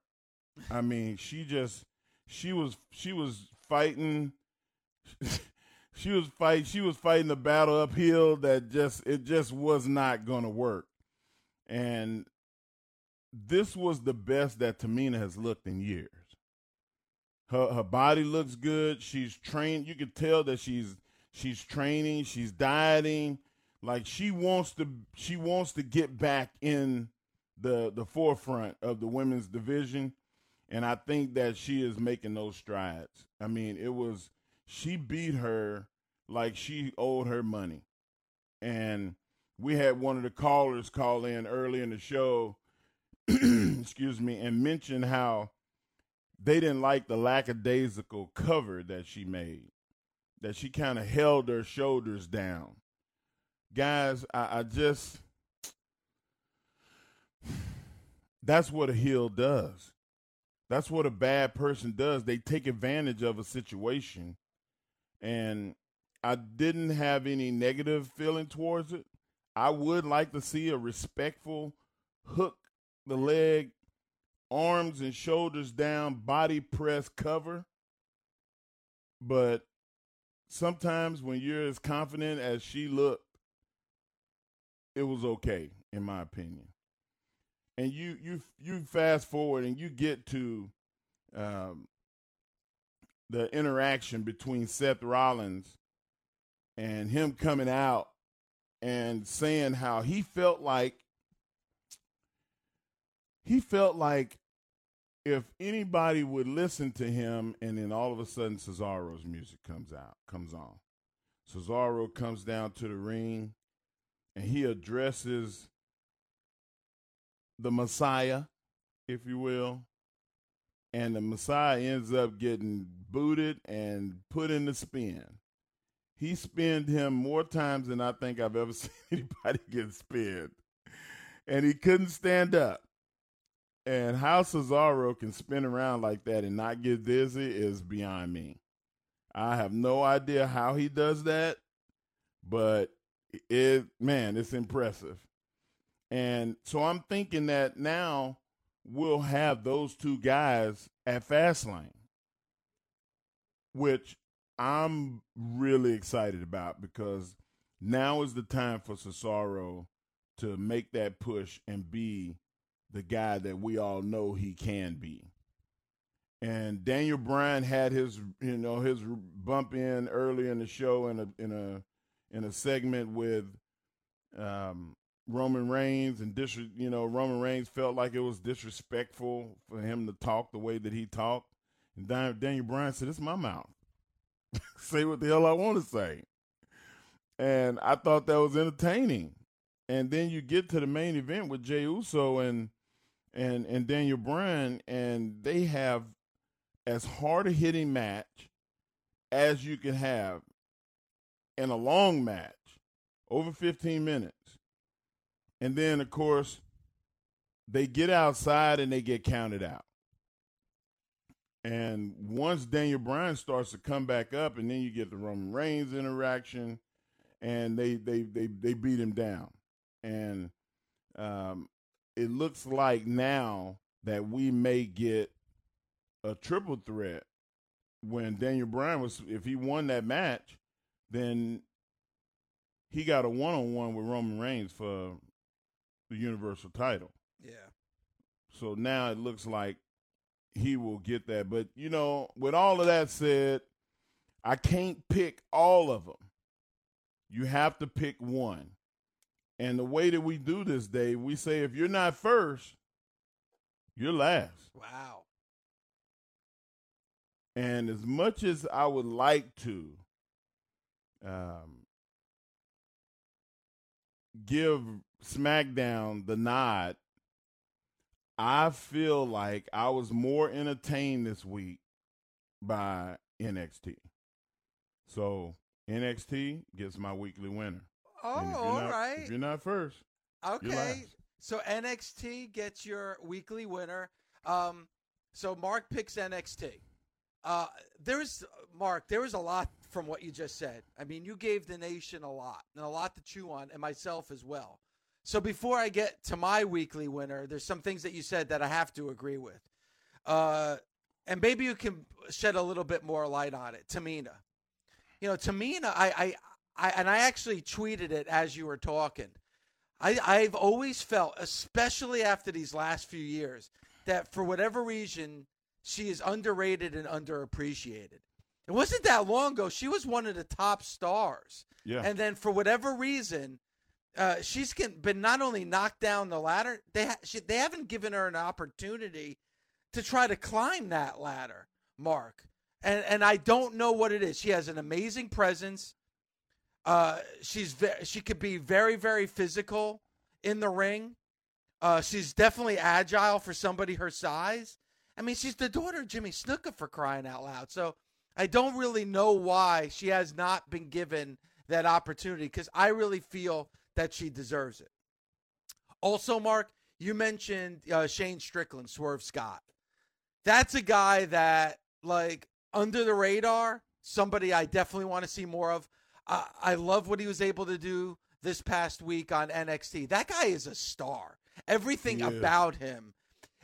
I mean, she just she was she was fighting. she was fight. She was fighting a battle uphill that just it just was not to work, and this was the best that Tamina has looked in years. Her her body looks good. She's trained. You can tell that she's she's training. She's dieting. Like she wants to she wants to get back in the the forefront of the women's division, and I think that she is making those strides. I mean, it was she beat her like she owed her money, and we had one of the callers call in early in the show excuse me, and mention how they didn't like the lackadaisical cover that she made, that she kind of held her shoulders down. Guys, I, I just, that's what a heel does. That's what a bad person does. They take advantage of a situation. And I didn't have any negative feeling towards it. I would like to see a respectful hook the leg, arms and shoulders down, body press cover. But sometimes when you're as confident as she looked, it was okay, in my opinion. And you you you fast forward and you get to um, the interaction between Seth Rollins and him coming out and saying how he felt like he felt like if anybody would listen to him and then all of a sudden Cesaro's music comes out, comes on. Cesaro comes down to the ring and he addresses the Messiah, if you will. And the Messiah ends up getting booted and put in the spin. He spinned him more times than I think I've ever seen anybody get spinned. And he couldn't stand up. And how Cesaro can spin around like that and not get dizzy is beyond me. I have no idea how he does that, but it man, it's impressive. And so I'm thinking that now we'll have those two guys at Fastlane, which I'm really excited about because now is the time for Cesaro to make that push and be the guy that we all know he can be. And Daniel Bryan had his, you know, his bump in early in the show in a in a in a segment with um, Roman Reigns and dis, you know, Roman Reigns felt like it was disrespectful for him to talk the way that he talked. And Daniel Bryan said, "It's my mouth. say what the hell I want to say." And I thought that was entertaining. And then you get to the main event with Jey Uso and and and Daniel Bryan, and they have as hard a hitting match as you can have in a long match, over 15 minutes. And then, of course, they get outside and they get counted out. And once Daniel Bryan starts to come back up, and then you get the Roman Reigns interaction, and they they they they beat him down. And um, it looks like now that we may get a triple threat when Daniel Bryan was if he won that match, then he got a one on one with Roman Reigns for the Universal title. Yeah. So now it looks like he will get that. But you know, with all of that said, I can't pick all of them. You have to pick one. And the way that we do this, Dave, we say if you're not first, you're last. Wow. And as much as I would like to um, give SmackDown the nod, I feel like I was more entertained this week by NXT. So NXT gets my weekly winner. Oh, all right. not, If you're not first, Okay. So NXT gets your weekly winner. Um, so Mark picks NXT. Uh, there's Mark. There was a lot from what you just said. I mean, you gave the nation a lot and a lot to chew on, and myself as well. So before I get to my weekly winner, there's some things that you said that I have to agree with. Uh, and maybe you can shed a little bit more light on it. Tamina. You know, Tamina, I, I, I and I actually tweeted it as you were talking. I, I've always felt, especially after these last few years, that for whatever reason, she is underrated and underappreciated. It wasn't that long ago. She was one of the top stars. Yeah. And then for whatever reason, uh, she's been not only knocked down the ladder, they ha- she, they haven't given her an opportunity to try to climb that ladder, Mark. And and I don't know what it is. She has an amazing presence. Uh, she's ve- she could be very very physical in the ring. Uh, she's definitely agile for somebody her size. I mean, she's the daughter of Jimmy Snuka for crying out loud. So I don't really know why she has not been given that opportunity because I really feel that she deserves it. Also, Mark, you mentioned uh, Shane Strickland, Swerve Scott. That's a guy that, like, under the radar, somebody I definitely want to see more of. Uh, I love what he was able to do this past week on NXT. That guy is a star. Everything Yeah. about him.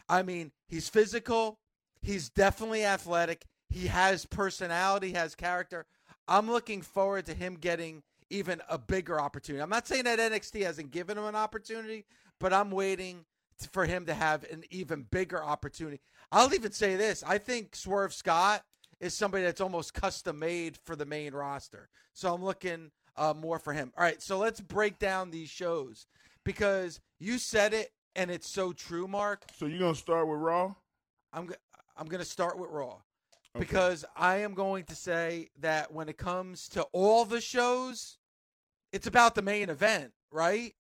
I mean, he's physical. He's definitely athletic. He has personality, has character. I'm looking forward to him getting even a bigger opportunity. I'm not saying that NXT hasn't given him an opportunity, but I'm waiting for him to have an even bigger opportunity. I'll even say this I think Swerve Scott is somebody that's almost custom made for the main roster. So I'm looking uh, more for him. All right, so let's break down these shows because you said it and it's so true, Mark. So you're gonna start with Raw? I'm I'm going to start with Raw because I am going to say that when it comes to all the shows, it's about the main event, right?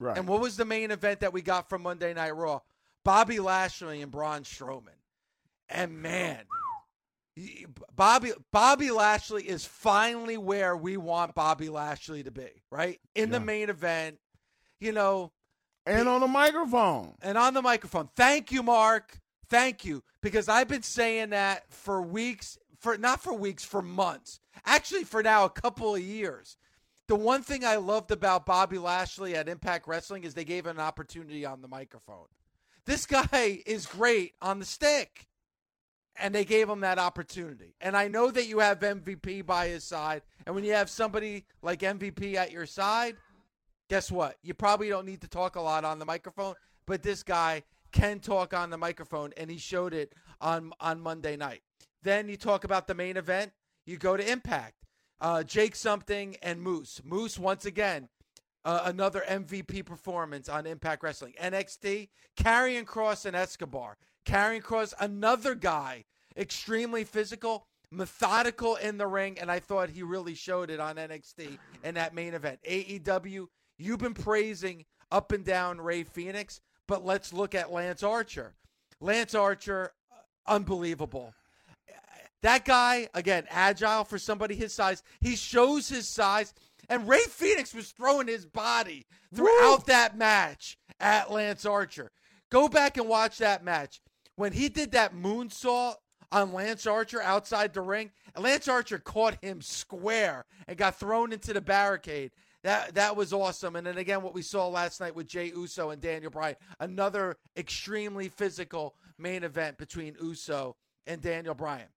Right. And what was the main event that we got from Monday Night Raw? Bobby Lashley and Braun Strowman. And man, Bobby Bobby Lashley is finally where we want Bobby Lashley to be, right? In the main event, you know, and on the microphone. and on the microphone. Thank you, Mark. Thank you. Because I've been saying that for weeks, for not for weeks, for months. Actually, for now a couple of years. The one thing I loved about Bobby Lashley at Impact Wrestling is they gave him an opportunity on the microphone. This guy is great on the stick. And they gave him that opportunity. And I know that you have MVP by his side. And when you have somebody like MVP at your side, guess what? You probably don't need to talk a lot on the microphone, but this guy can talk on the microphone, and he showed it on on Monday night. Then you talk about the main event. You go to Impact. Uh, Jake something and Moose. Moose once again. Uh, another MVP performance on Impact Wrestling. NXT, Karrion Kross and Escobar. Karrion Kross, another guy, extremely physical, methodical in the ring, and I thought he really showed it on NXT in that main event. AEW, you've been praising up and down Rey Fénix, but let's look at Lance Archer. Lance Archer, uh, unbelievable. That guy, again, agile for somebody his size. He shows his size. And Rey Fénix was throwing his body throughout that match at Lance Archer. Go back and watch that match. When he did that moonsault on Lance Archer outside the ring, Lance Archer caught him square and got thrown into the barricade. That that was awesome. And then again, what we saw last night with Jey Uso and Daniel Bryan, another extremely physical main event between Uso and Daniel Bryan.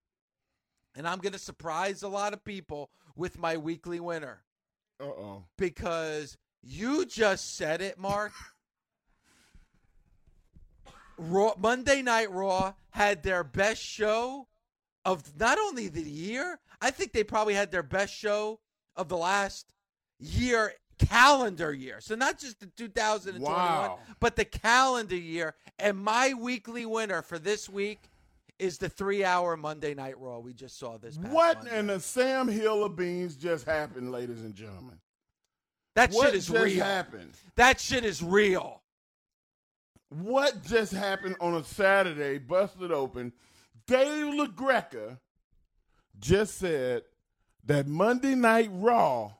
And I'm going to surprise a lot of people with my weekly winner Uh oh. because you just said it, Mark. Raw, Monday Night Raw had their best show of not only the year, I think they probably had their best show of the last year calendar year. So not just the 2021, Wow. but the calendar year. And my weekly winner for this week is the three-hour Monday Night Raw we just saw this. Past What Monday. in the Sam Hill of beans just happened, ladies and gentlemen? that what shit is real. happened? That shit is real. What just happened on a Saturday, busted open? Dave LaGreca just said that Monday Night Raw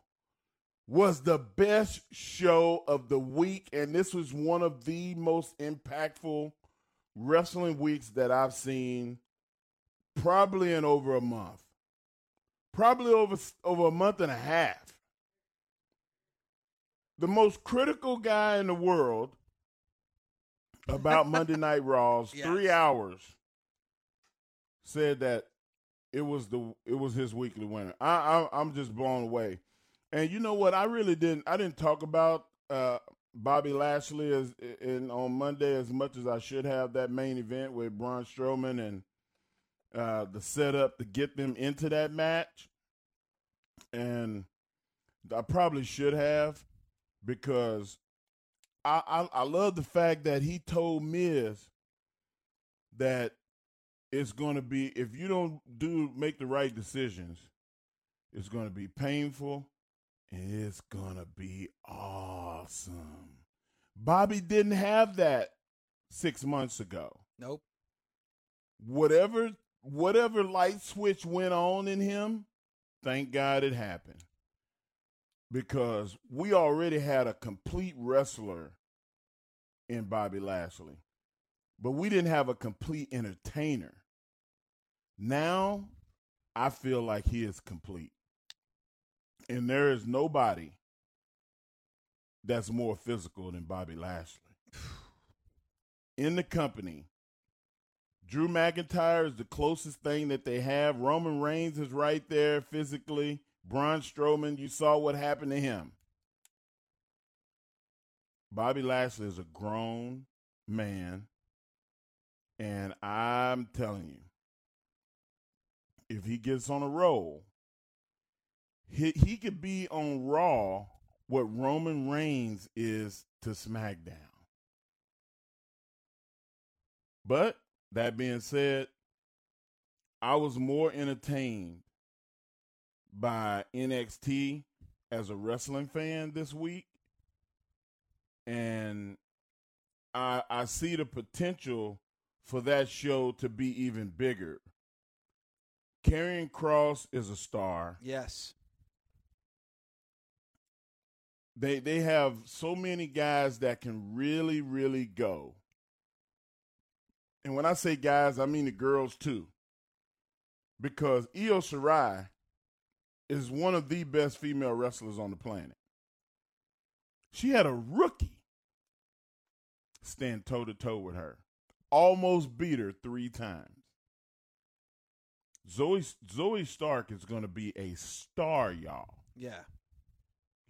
was the best show of the week, and this was one of the most impactful wrestling weeks that I've seen probably in over a month. probably over over a month and a half. The most critical guy in the world about Monday Night Raws, Yes. three hours, said that it was the it was his weekly winner. I, I I'm just blown away. And you know what? I really didn't. I didn't talk about uh, Bobby Lashley as in on Monday as much as I should have. That main event with Braun Strowman and uh, the setup to get them into that match, and I probably should have because I, I I love the fact that he told Miz that it's going to be if you don't do make the right decisions, it's going to be painful it's to be awesome. Bobby didn't have that 6 months ago. Nope. Whatever whatever light switch went on in him, thank God it happened. Because we already had a complete wrestler in Bobby Lashley. But we didn't have a complete entertainer. Now I feel like he is complete. And there is nobody that's more physical than Bobby Lashley. In the company, Drew McIntyre is the closest thing that they have. Roman Reigns is right there physically. Braun Strowman, you saw what happened to him. Bobby Lashley is a grown man. And I'm telling you, if he gets on a roll, he, he could be on Raw what Roman Reigns is to SmackDown. But that being said, I was more entertained by NXT as a wrestling fan this week. And I I see the potential for that show to be even bigger. Karrion Kross is a star. Yes. They they have so many guys that can really really go. And when I say guys, I mean the girls too. Because Io Shirai is one of the best female wrestlers on the planet. She had a rookie stand toe to toe with her. Almost beat her three times. Zoey Zoey Stark is going to be a star, y'all. Yeah.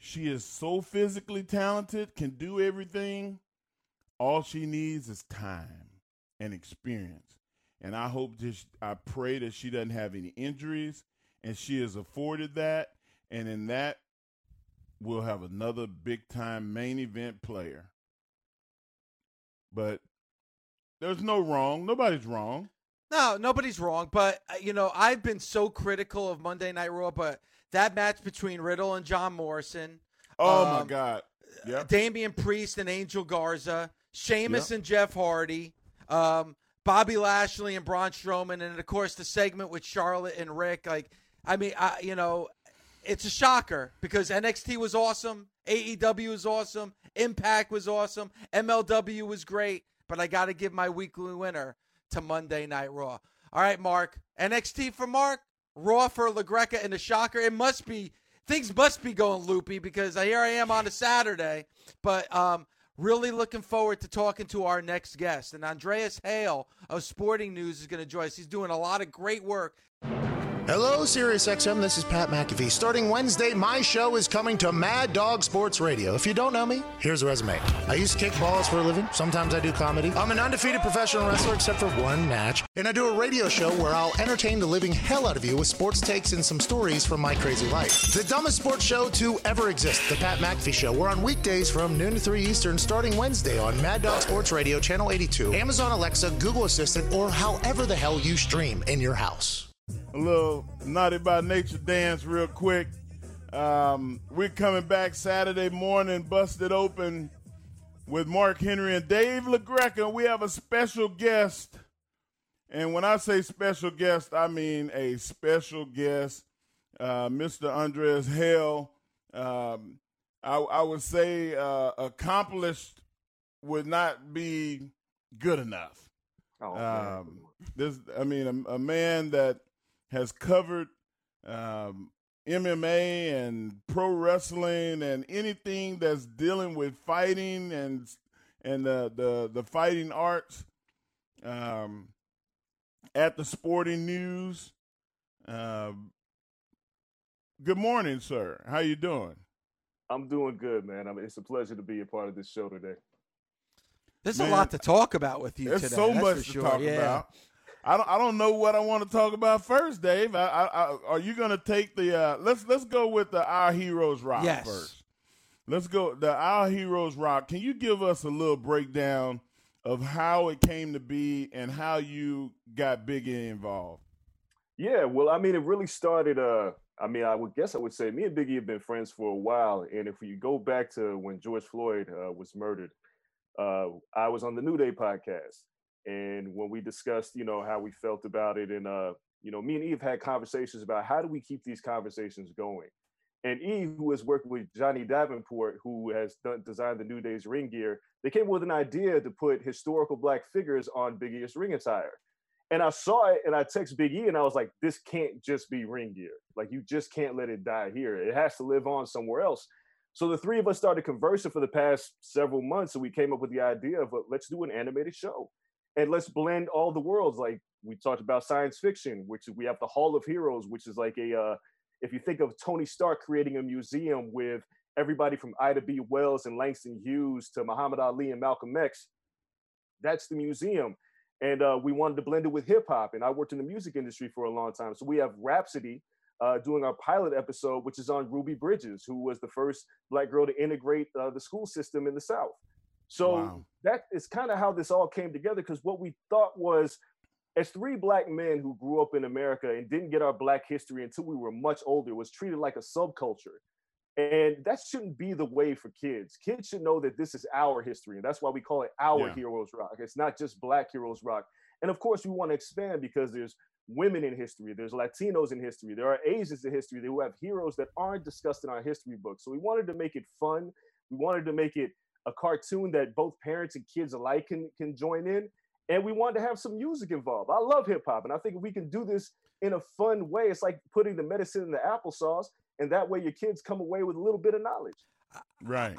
She is so physically talented, can do everything. All she needs is time and experience. And I hope this, I pray that she doesn't have any injuries and she is afforded that. And in that, we'll have another big time main event player. But there's no wrong. Nobody's wrong. No, nobody's wrong. But, uh, you know, I've been so critical of Monday Night Raw, but that match between Riddle and John Morrison. Oh, my um, God. Yep. Damian Priest and Angel Garza, Sheamus Yep. and Jeff Hardy, um, Bobby Lashley and Braun Strowman, and of course the segment with Charlotte and Rick. Like, I mean, I, you know, it's a shocker because NXT was awesome, AEW was awesome, Impact was awesome, MLW was great, but I got to give my weekly winner to Monday Night Raw. All right, Mark, NXT for Mark, Raw for LaGreca, and the shocker. It must be things must be going loopy because here I am on a Saturday, but um, really looking forward to talking to our next guest. And Andreas Hale of Sporting News is going to join us. He's doing a lot of great work. Hello, SiriusXM. This is Pat McAfee. Starting Wednesday, my show is coming to Mad Dog Sports Radio. If you don't know me, here's a resume. I used to kick balls for a living. Sometimes I do comedy. I'm an undefeated professional wrestler, except for one match. And I do a radio show where I'll entertain the living hell out of you with sports takes and some stories from my crazy life. The dumbest sports show to ever exist, The Pat McAfee Show. We're on weekdays from noon to 3 Eastern, starting Wednesday on Mad Dog Sports Radio, Channel 82, Amazon Alexa, Google Assistant, or however the hell you stream in your house. A little naughty by nature dance real quick. Um, we're coming back Saturday morning, busted open with Mark Henry and Dave LaGreca. We have a special guest. And when I say special guest, I mean a special guest, uh, Mr. Andres Hale. Um, I, I would say uh, accomplished would not be good enough. Oh, Um, this, I mean, a, a man that has covered um, MMA and pro wrestling and anything that's dealing with fighting and and the the, the fighting arts um, at the Sporting News. Uh, good morning, sir. How you doing? I'm doing good, man. I mean, it's a pleasure to be a part of this show today. There's man, a lot to talk about with you there's today. so much to to sure. talk yeah. about. I don't. I don't know what I want to talk about first, Dave. I, I, I, are you going to take the? Uh, let's let's go with the Our Heroes Rock yes. first. Let's go the Our Heroes Rock. Can you give us a little breakdown of how it came to be and how you got Biggie involved? Yeah, well, I mean, it really started. Uh, I mean, I would guess I would say me and Biggie have been friends for a while, and if you go back to when George Floyd uh, was murdered, uh, I was on the New Day podcast and when we discussed you know how we felt about it and uh you know me and eve had conversations about how do we keep these conversations going. And eve who has worked with johnny davenport who has done, designed the new day's ring gear they came up with an idea to put historical black figures on big e's ring attire. And i saw it and i texted big e and i was like this can't just be ring gear. Like you just can't let it die here. It has to live on somewhere else. So the three of us started conversing for the past several months and we came up with the idea of let's do an animated show and let's blend all the worlds. Like we talked about science fiction, which we have the Hall of Heroes, which is like a uh, if you think of Tony Stark creating a museum with everybody from Ida B. Wells and Langston Hughes to Muhammad Ali and Malcolm X, that's the museum. And uh, we wanted to blend it with hip hop. And I worked in the music industry for a long time. So we have Rapsody uh, doing our pilot episode, which is on Ruby Bridges, who was the first Black girl to integrate uh, the school system in the South. So wow. that is kind of how this all came together because what we thought was as three black men who grew up in America and didn't get our black history until we were much older was treated like a subculture. And that shouldn't be the way for kids. Kids should know that this is our history. And that's why we call it our yeah. Heroes Rock. It's not just Black Heroes Rock. And of course, we want to expand because there's women in history, there's Latinos in history, there are Asians in history who have heroes that aren't discussed in our history books. So we wanted to make it fun. We wanted to make it a cartoon that both parents and kids alike can can join in. And we wanted to have some music involved. I love hip-hop and i think if we can do this in a fun way it's like putting the medicine in the applesauce and that way your kids come away with a little bit of knowledge. Right.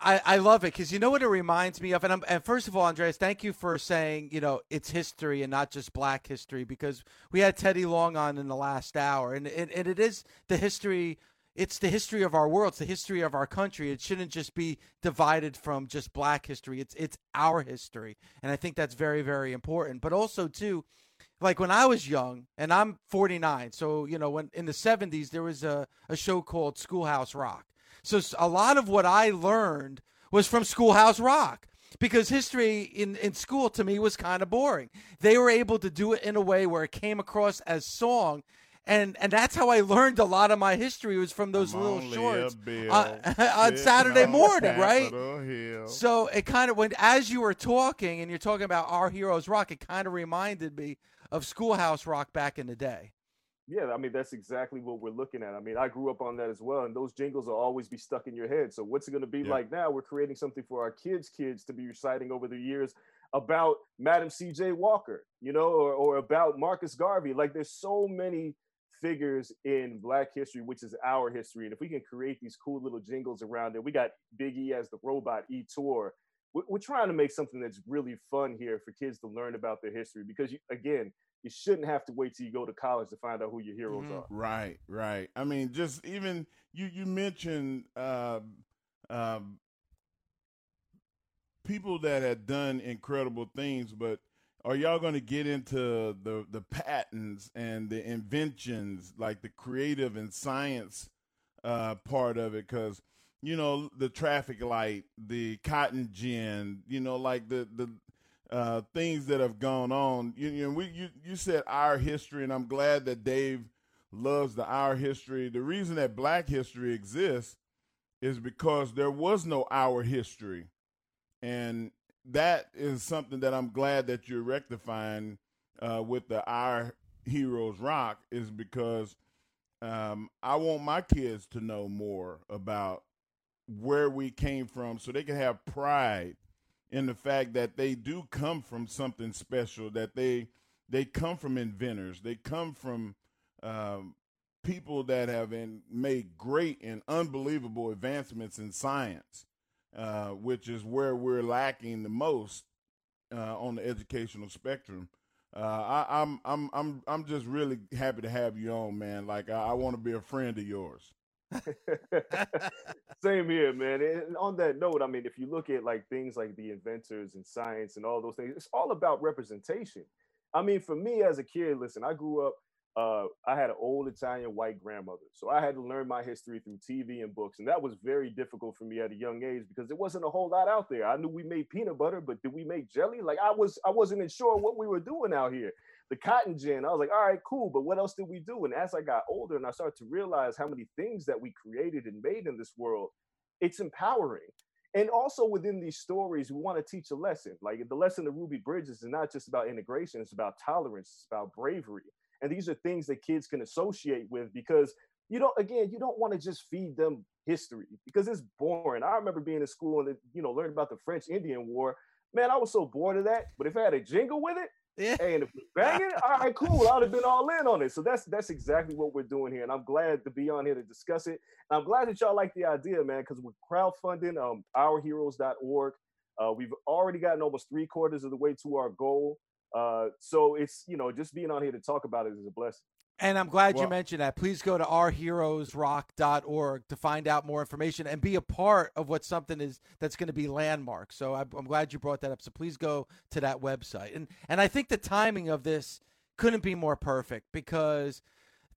I, I love it because you know what it reminds me of, and, I'm, and first of all, Andreas, thank you for saying you know it's history and not just Black history because we had Teddy Long on in the last hour, and and, and it is the history it's the history of our world. It's the history of our country. It shouldn't just be divided from just black history. It's it's our history. And I think that's very, very important. But also too, like when I was young, and I'm 49, so you know, when in the 70s there was a, a show called Schoolhouse Rock. So a lot of what I learned was from Schoolhouse Rock because history in, in school to me was kind of boring. They were able to do it in a way where it came across as song and and that's how I learned a lot of my history was from those little shorts uh, on, on Saturday morning, right? So it kind of went as you were talking and you're talking about our heroes rock, it kind of reminded me of Schoolhouse Rock back in the day. Yeah, I mean that's exactly what we're looking at. I mean, I grew up on that as well, and those jingles will always be stuck in your head. So what's it going to be yeah. like now? We're creating something for our kids' kids to be reciting over the years about Madam C.J. Walker, you know, or, or about Marcus Garvey. Like there's so many figures in Black history, which is our history. And if we can create these cool little jingles around it, we got Big E as the robot, E Tour. We're trying to make something that's really fun here for kids to learn about their history because, you, again, you shouldn't have to wait till you go to college to find out who your heroes mm-hmm. are. Right, right. I mean, just even you you mentioned uh, uh, people that had done incredible things, but are y'all going to get into the the patents and the inventions, like the creative and science uh, part of it? Because you know the traffic light, the cotton gin, you know, like the the uh, things that have gone on. You, you we you you said our history, and I'm glad that Dave loves the our history. The reason that Black history exists is because there was no our history, and that is something that I'm glad that you're rectifying uh, with the Our Heroes Rock is because um, I want my kids to know more about where we came from so they can have pride in the fact that they do come from something special that they they come from inventors they come from um, people that have in, made great and unbelievable advancements in science, uh, which is where we're lacking the most uh, on the educational spectrum. Uh, I, am I'm, I'm I'm I'm just really happy to have you on, man. Like I, I want to be a friend of yours. Same here, man. And on that note, I mean, if you look at like things like the inventors and science and all those things, it's all about representation. I mean, for me as a kid, listen, I grew up uh, I had an old Italian white grandmother. So I had to learn my history through TV and books. And that was very difficult for me at a young age because there wasn't a whole lot out there. I knew we made peanut butter, but did we make jelly? Like I was, I wasn't sure what we were doing out here. The cotton gin, I was like, all right, cool, but what else did we do? And as I got older and I started to realize how many things that we created and made in this world, it's empowering. And also within these stories, we want to teach a lesson. Like the lesson of Ruby Bridges is not just about integration, it's about tolerance, it's about bravery and these are things that kids can associate with because you don't again you don't want to just feed them history because it's boring i remember being in school and you know learning about the french indian war man i was so bored of that but if i had a jingle with it yeah. Hey, and if we bang it, all right, cool. I'd have been all in on it. So that's that's exactly what we're doing here, and I'm glad to be on here to discuss it. And I'm glad that y'all like the idea, man, because we're crowdfunding um, ourheroes.org. Uh, we've already gotten almost three quarters of the way to our goal. Uh, so it's you know just being on here to talk about it is a blessing. And I'm glad well, you mentioned that. Please go to ourheroesrock.org to find out more information and be a part of what something is that's going to be landmark. So I'm, I'm, glad you brought that up. So please go to that website. And and I think the timing of this couldn't be more perfect because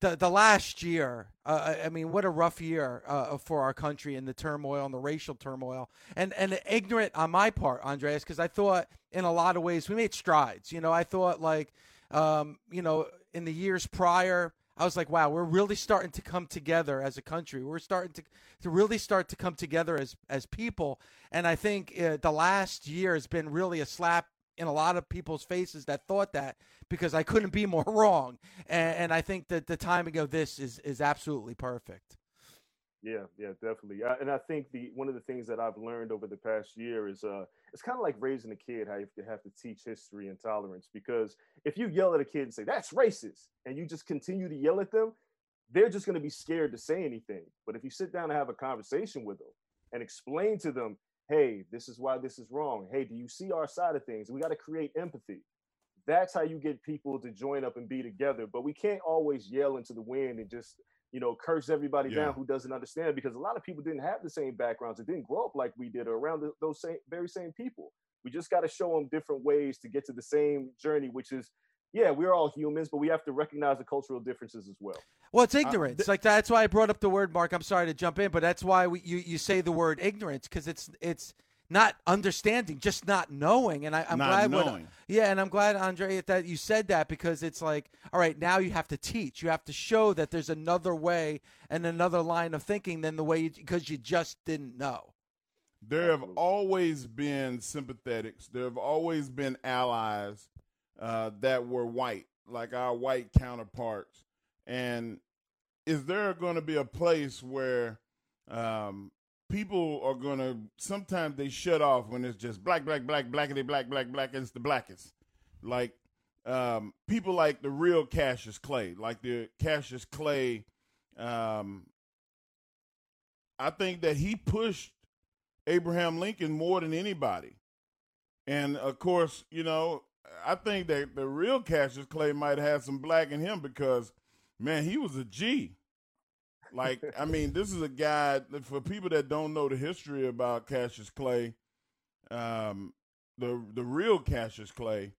the the last year, uh, I mean, what a rough year uh, for our country and the turmoil and the racial turmoil, and and ignorant on my part, Andreas, because I thought in a lot of ways we made strides. You know, I thought like, um, you know, in the years prior. I was like, wow, we're really starting to come together as a country. We're starting to to really start to come together as as people. And I think uh, the last year has been really a slap in a lot of people's faces that thought that because I couldn't be more wrong. And, and I think that the timing of this is is absolutely perfect. Yeah, yeah, definitely. I, and I think the one of the things that I've learned over the past year is uh it's kind of like raising a kid how you have to have to teach history and tolerance because if you yell at a kid and say that's racist and you just continue to yell at them, they're just going to be scared to say anything. But if you sit down and have a conversation with them and explain to them, hey, this is why this is wrong. Hey, do you see our side of things? We got to create empathy. That's how you get people to join up and be together. But we can't always yell into the wind and just, you know, curse everybody yeah. down who doesn't understand because a lot of people didn't have the same backgrounds and didn't grow up like we did or around those same very same people. We just got to show them different ways to get to the same journey, which is yeah, we're all humans, but we have to recognize the cultural differences as well. Well, it's ignorance. Uh, th- like that's why I brought up the word, Mark. I'm sorry to jump in, but that's why we, you you say the word ignorance because it's it's not understanding, just not knowing. And I, am glad, when, yeah, and I'm glad, Andre, that you said that because it's like, all right, now you have to teach. You have to show that there's another way and another line of thinking than the way because you, you just didn't know. There have always been sympathetics. There have always been allies uh, that were white, like our white counterparts. And is there going to be a place where um, people are going to sometimes they shut off when it's just black, black, black, blackity, black, black, black, and it's the blackest. Like um, people like the real Cassius Clay, like the Cassius Clay. Um, I think that he pushed Abraham Lincoln more than anybody. And of course, you know, I think that the real Cassius Clay might have some black in him because, man, he was a G. Like, I mean, this is a guy for people that don't know the history about Cassius Clay. Um, the the real Cassius Clay,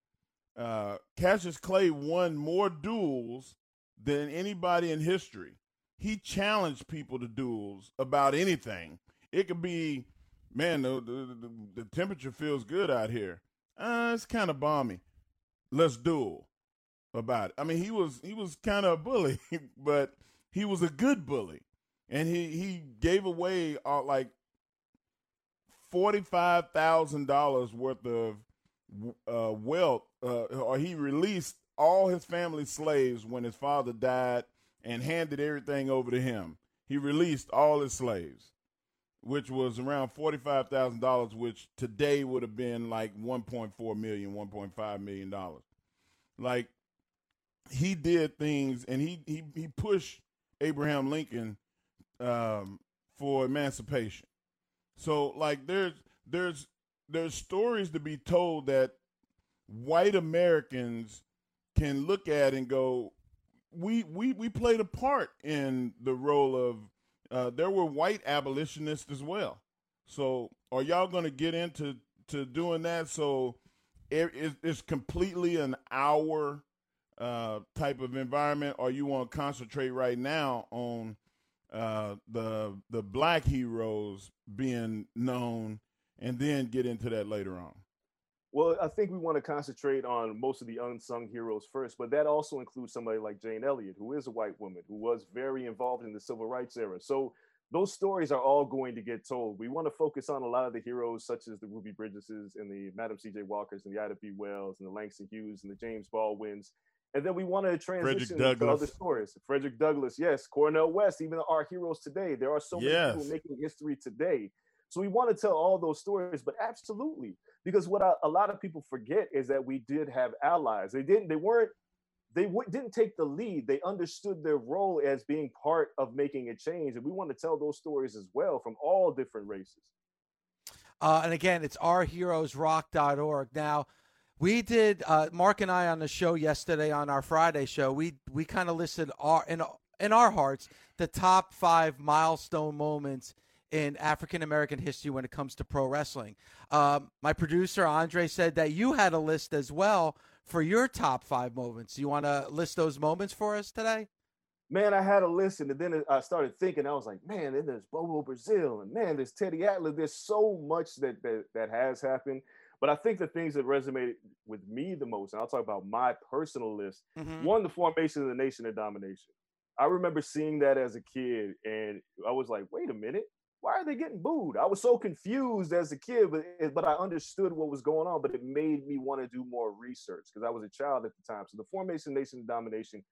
uh, Cassius Clay won more duels than anybody in history. He challenged people to duels about anything. It could be, man, the, the, the temperature feels good out here. Uh, it's kind of balmy let's duel about it. I mean, he was he was kind of a bully, but he was a good bully, and he he gave away uh, like forty five thousand dollars worth of uh, wealth, uh, or he released all his family slaves when his father died, and handed everything over to him. He released all his slaves which was around forty-five thousand dollars, which today would have been like 1.4 million, 1.5 million dollars. Like he did things, and he he he pushed Abraham Lincoln um, for emancipation. So like there's there's there's stories to be told that white Americans can look at and go, we we we played a part in the role of. Uh, there were white abolitionists as well. So are y'all going to get into to doing that? So it, it's completely an hour uh, type of environment, or you want to concentrate right now on uh, the the black heroes being known, and then get into that later on. Well, I think we want to concentrate on most of the unsung heroes first, but that also includes somebody like Jane Elliott, who is a white woman who was very involved in the civil rights era. So those stories are all going to get told. We want to focus on a lot of the heroes, such as the Ruby Bridgeses and the Madam C.J. Walkers and the Ida B. Wells and the Langston Hughes and the James Baldwins. And then we want to transition to other stories. Frederick Douglass, yes, Cornel West, even our heroes today. There are so many people making history today. So we want to tell all those stories, but absolutely, because what a lot of people forget is that we did have allies. They didn't. They weren't. They w- didn't take the lead. They understood their role as being part of making a change, and we want to tell those stories as well from all different races. Uh, and again, it's ourheroesrock.org. Now, we did uh, Mark and I on the show yesterday on our Friday show. We we kind of listed our in in our hearts the top five milestone moments in African American history when it comes to pro wrestling. Um, my producer Andre said that you had a list as well for your top five moments. You want to list those moments for us today? Man, I had a list, and then I started thinking. I was like, man, then there's Bobo Brazil, and man, there's Teddy Atlas. There's so much that that, that has happened. But I think the things that resonated with me the most, and I'll talk about my personal list. Mm-hmm. One, the formation of the Nation of Domination. I remember seeing that as a kid, and I was like, wait a minute, why are they getting booed? I was so confused as a kid, but eh, but I understood what was going on. But it made me want to do more research because I was a child at the time. So the formation, nation, domination,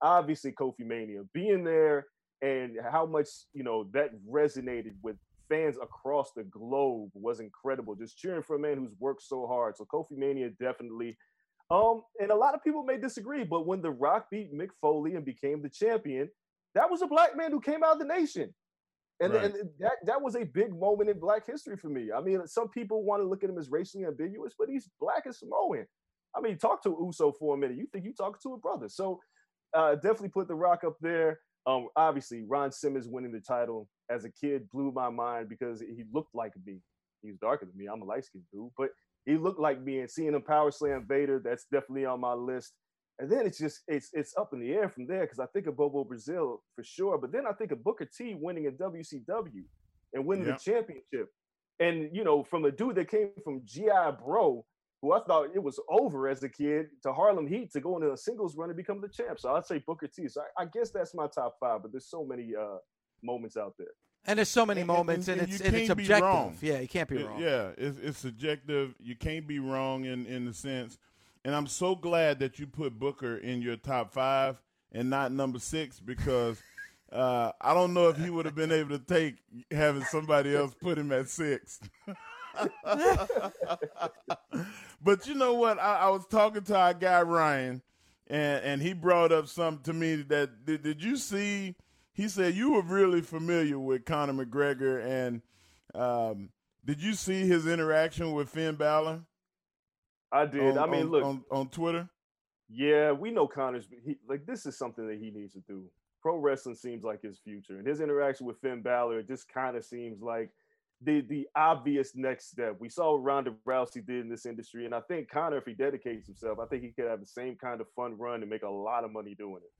obviously Kofi Mania, being there and how much you know that resonated with fans across the globe was incredible. Just cheering for a man who's worked so hard. So Kofi Mania definitely. Um, and a lot of people may disagree, but when The Rock beat Mick Foley and became the champion, that was a black man who came out of the nation. And, right. and that that was a big moment in Black history for me. I mean, some people want to look at him as racially ambiguous, but he's black as Samoan. I mean, talk to Uso for a minute. You think you talking to a brother? So uh, definitely put the Rock up there. Um, obviously, Ron Simmons winning the title as a kid blew my mind because he looked like me. He was darker than me. I'm a light skinned dude, but he looked like me. And seeing him power slam Vader, that's definitely on my list. And then it's just it's it's up in the air from there because I think of Bobo Brazil for sure, but then I think of Booker T winning a WCW and winning the championship. And you know, from a dude that came from GI Bro, who I thought it was over as a kid, to Harlem Heat to go into a singles run and become the champ. So I'd say Booker T. So I, I guess that's my top five, but there's so many uh, moments out there. And there's so many and, moments, and, and, and it's and it's objective. Yeah, you can't be wrong. Yeah, it's, it's subjective. You can't be wrong in in the sense and I'm so glad that you put Booker in your top five and not number six because uh, I don't know if he would have been able to take having somebody else put him at six. but you know what? I, I, was talking to our guy Ryan, and and he brought up something to me that did, did you see? He said you were really familiar with Conor McGregor, and um, did you see his interaction with Finn Balor? I did. On, I mean, on, look on, on Twitter. Yeah, we know Conor's he, like this is something that he needs to do. Pro wrestling seems like his future, and his interaction with Finn Balor just kind of seems like the the obvious next step. We saw what Ronda Rousey did in this industry, and I think Connor, if he dedicates himself, I think he could have the same kind of fun run and make a lot of money doing it.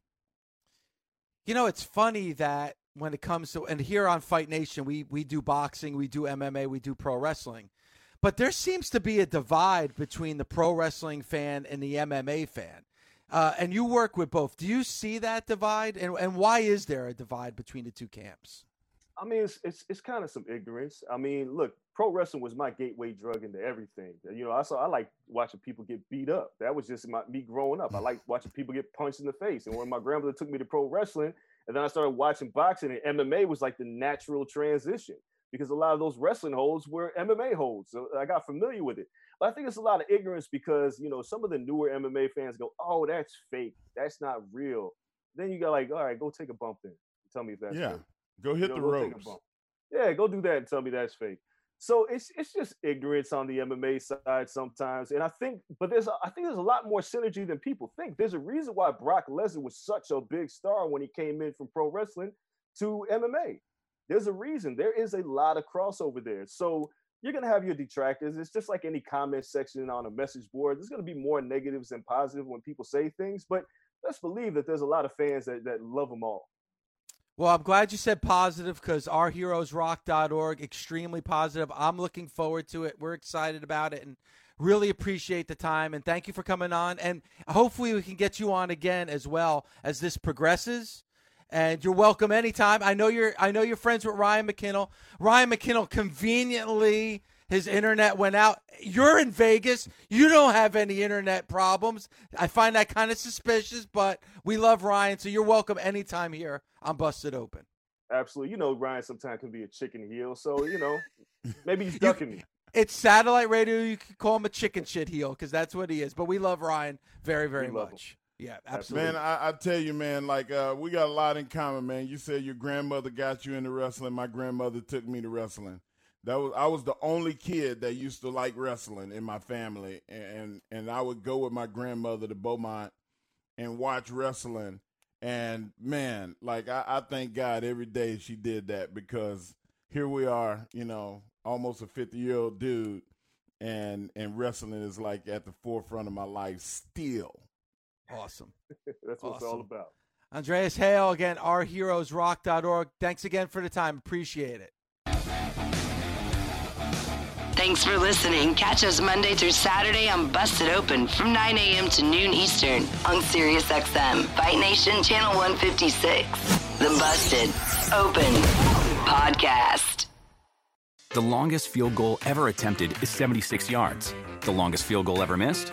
You know, it's funny that when it comes to and here on Fight Nation, we we do boxing, we do MMA, we do pro wrestling. But there seems to be a divide between the pro wrestling fan and the MMA fan. Uh, and you work with both. Do you see that divide? And, and why is there a divide between the two camps? I mean, it's, it's, it's kind of some ignorance. I mean, look, pro wrestling was my gateway drug into everything. You know, I saw I like watching people get beat up. That was just my, me growing up. I like watching people get punched in the face. And when my grandmother took me to pro wrestling, and then I started watching boxing, and MMA was like the natural transition because a lot of those wrestling holds were MMA holds. So I got familiar with it. But I think it's a lot of ignorance because, you know, some of the newer MMA fans go, oh, that's fake. That's not real. Then you got like, all right, go take a bump then. Tell me if that's yeah. fake. Go hit You the go ropes. Yeah, go do that and tell me that's fake. So it's it's just ignorance on the MMA side sometimes, and I think, but there's a, I think there's a lot more synergy than people think. There's a reason why Brock Lesnar was such a big star when he came in from pro wrestling to MMA. There's a reason. There is a lot of crossover there. So you're gonna have your detractors. It's just like any comment section on a message board. There's gonna be more negatives than positive when people say things, but let's believe that there's a lot of fans that, that love them all. Well, I'm glad you said positive because ourheroesrock.org, extremely positive. I'm looking forward to it. We're excited about it and really appreciate the time. And thank you for coming on. And hopefully, we can get you on again as well as this progresses. And you're welcome anytime. I know you're. I know you're friends with Ryan McKinnell. Ryan McKinnell conveniently his internet went out. You're in Vegas. You don't have any internet problems. I find that kind of suspicious, but we love Ryan, so you're welcome anytime here on Busted Open. Absolutely. You know, Ryan sometimes can be a chicken heel. So, you know, maybe he's ducking me. It's satellite radio. You could call him a chicken shit heel because that's what he is. But we love Ryan very, very much. Yeah, absolutely. Man, I, I tell you, man, like uh, we got a lot in common, man. You said your grandmother got you into wrestling. My grandmother took me to wrestling. That was I was the only kid that used to like wrestling in my family, and and I would go with my grandmother to Beaumont and watch wrestling. And man, like I, I thank God every day she did that because here we are, you know, almost a fifty year old dude, and and wrestling is like at the forefront of my life still. Awesome. That's what it's all about. Andreas Hale again, ourheroesrock.org. Thanks again for the time. Appreciate it. Thanks for listening. Catch us Monday through Saturday on Busted Open from 9 a.m. to noon Eastern on SiriusXM, Fight Nation Channel 156. The Busted Open Podcast. The longest field goal ever attempted is 76 yards. The longest field goal ever missed?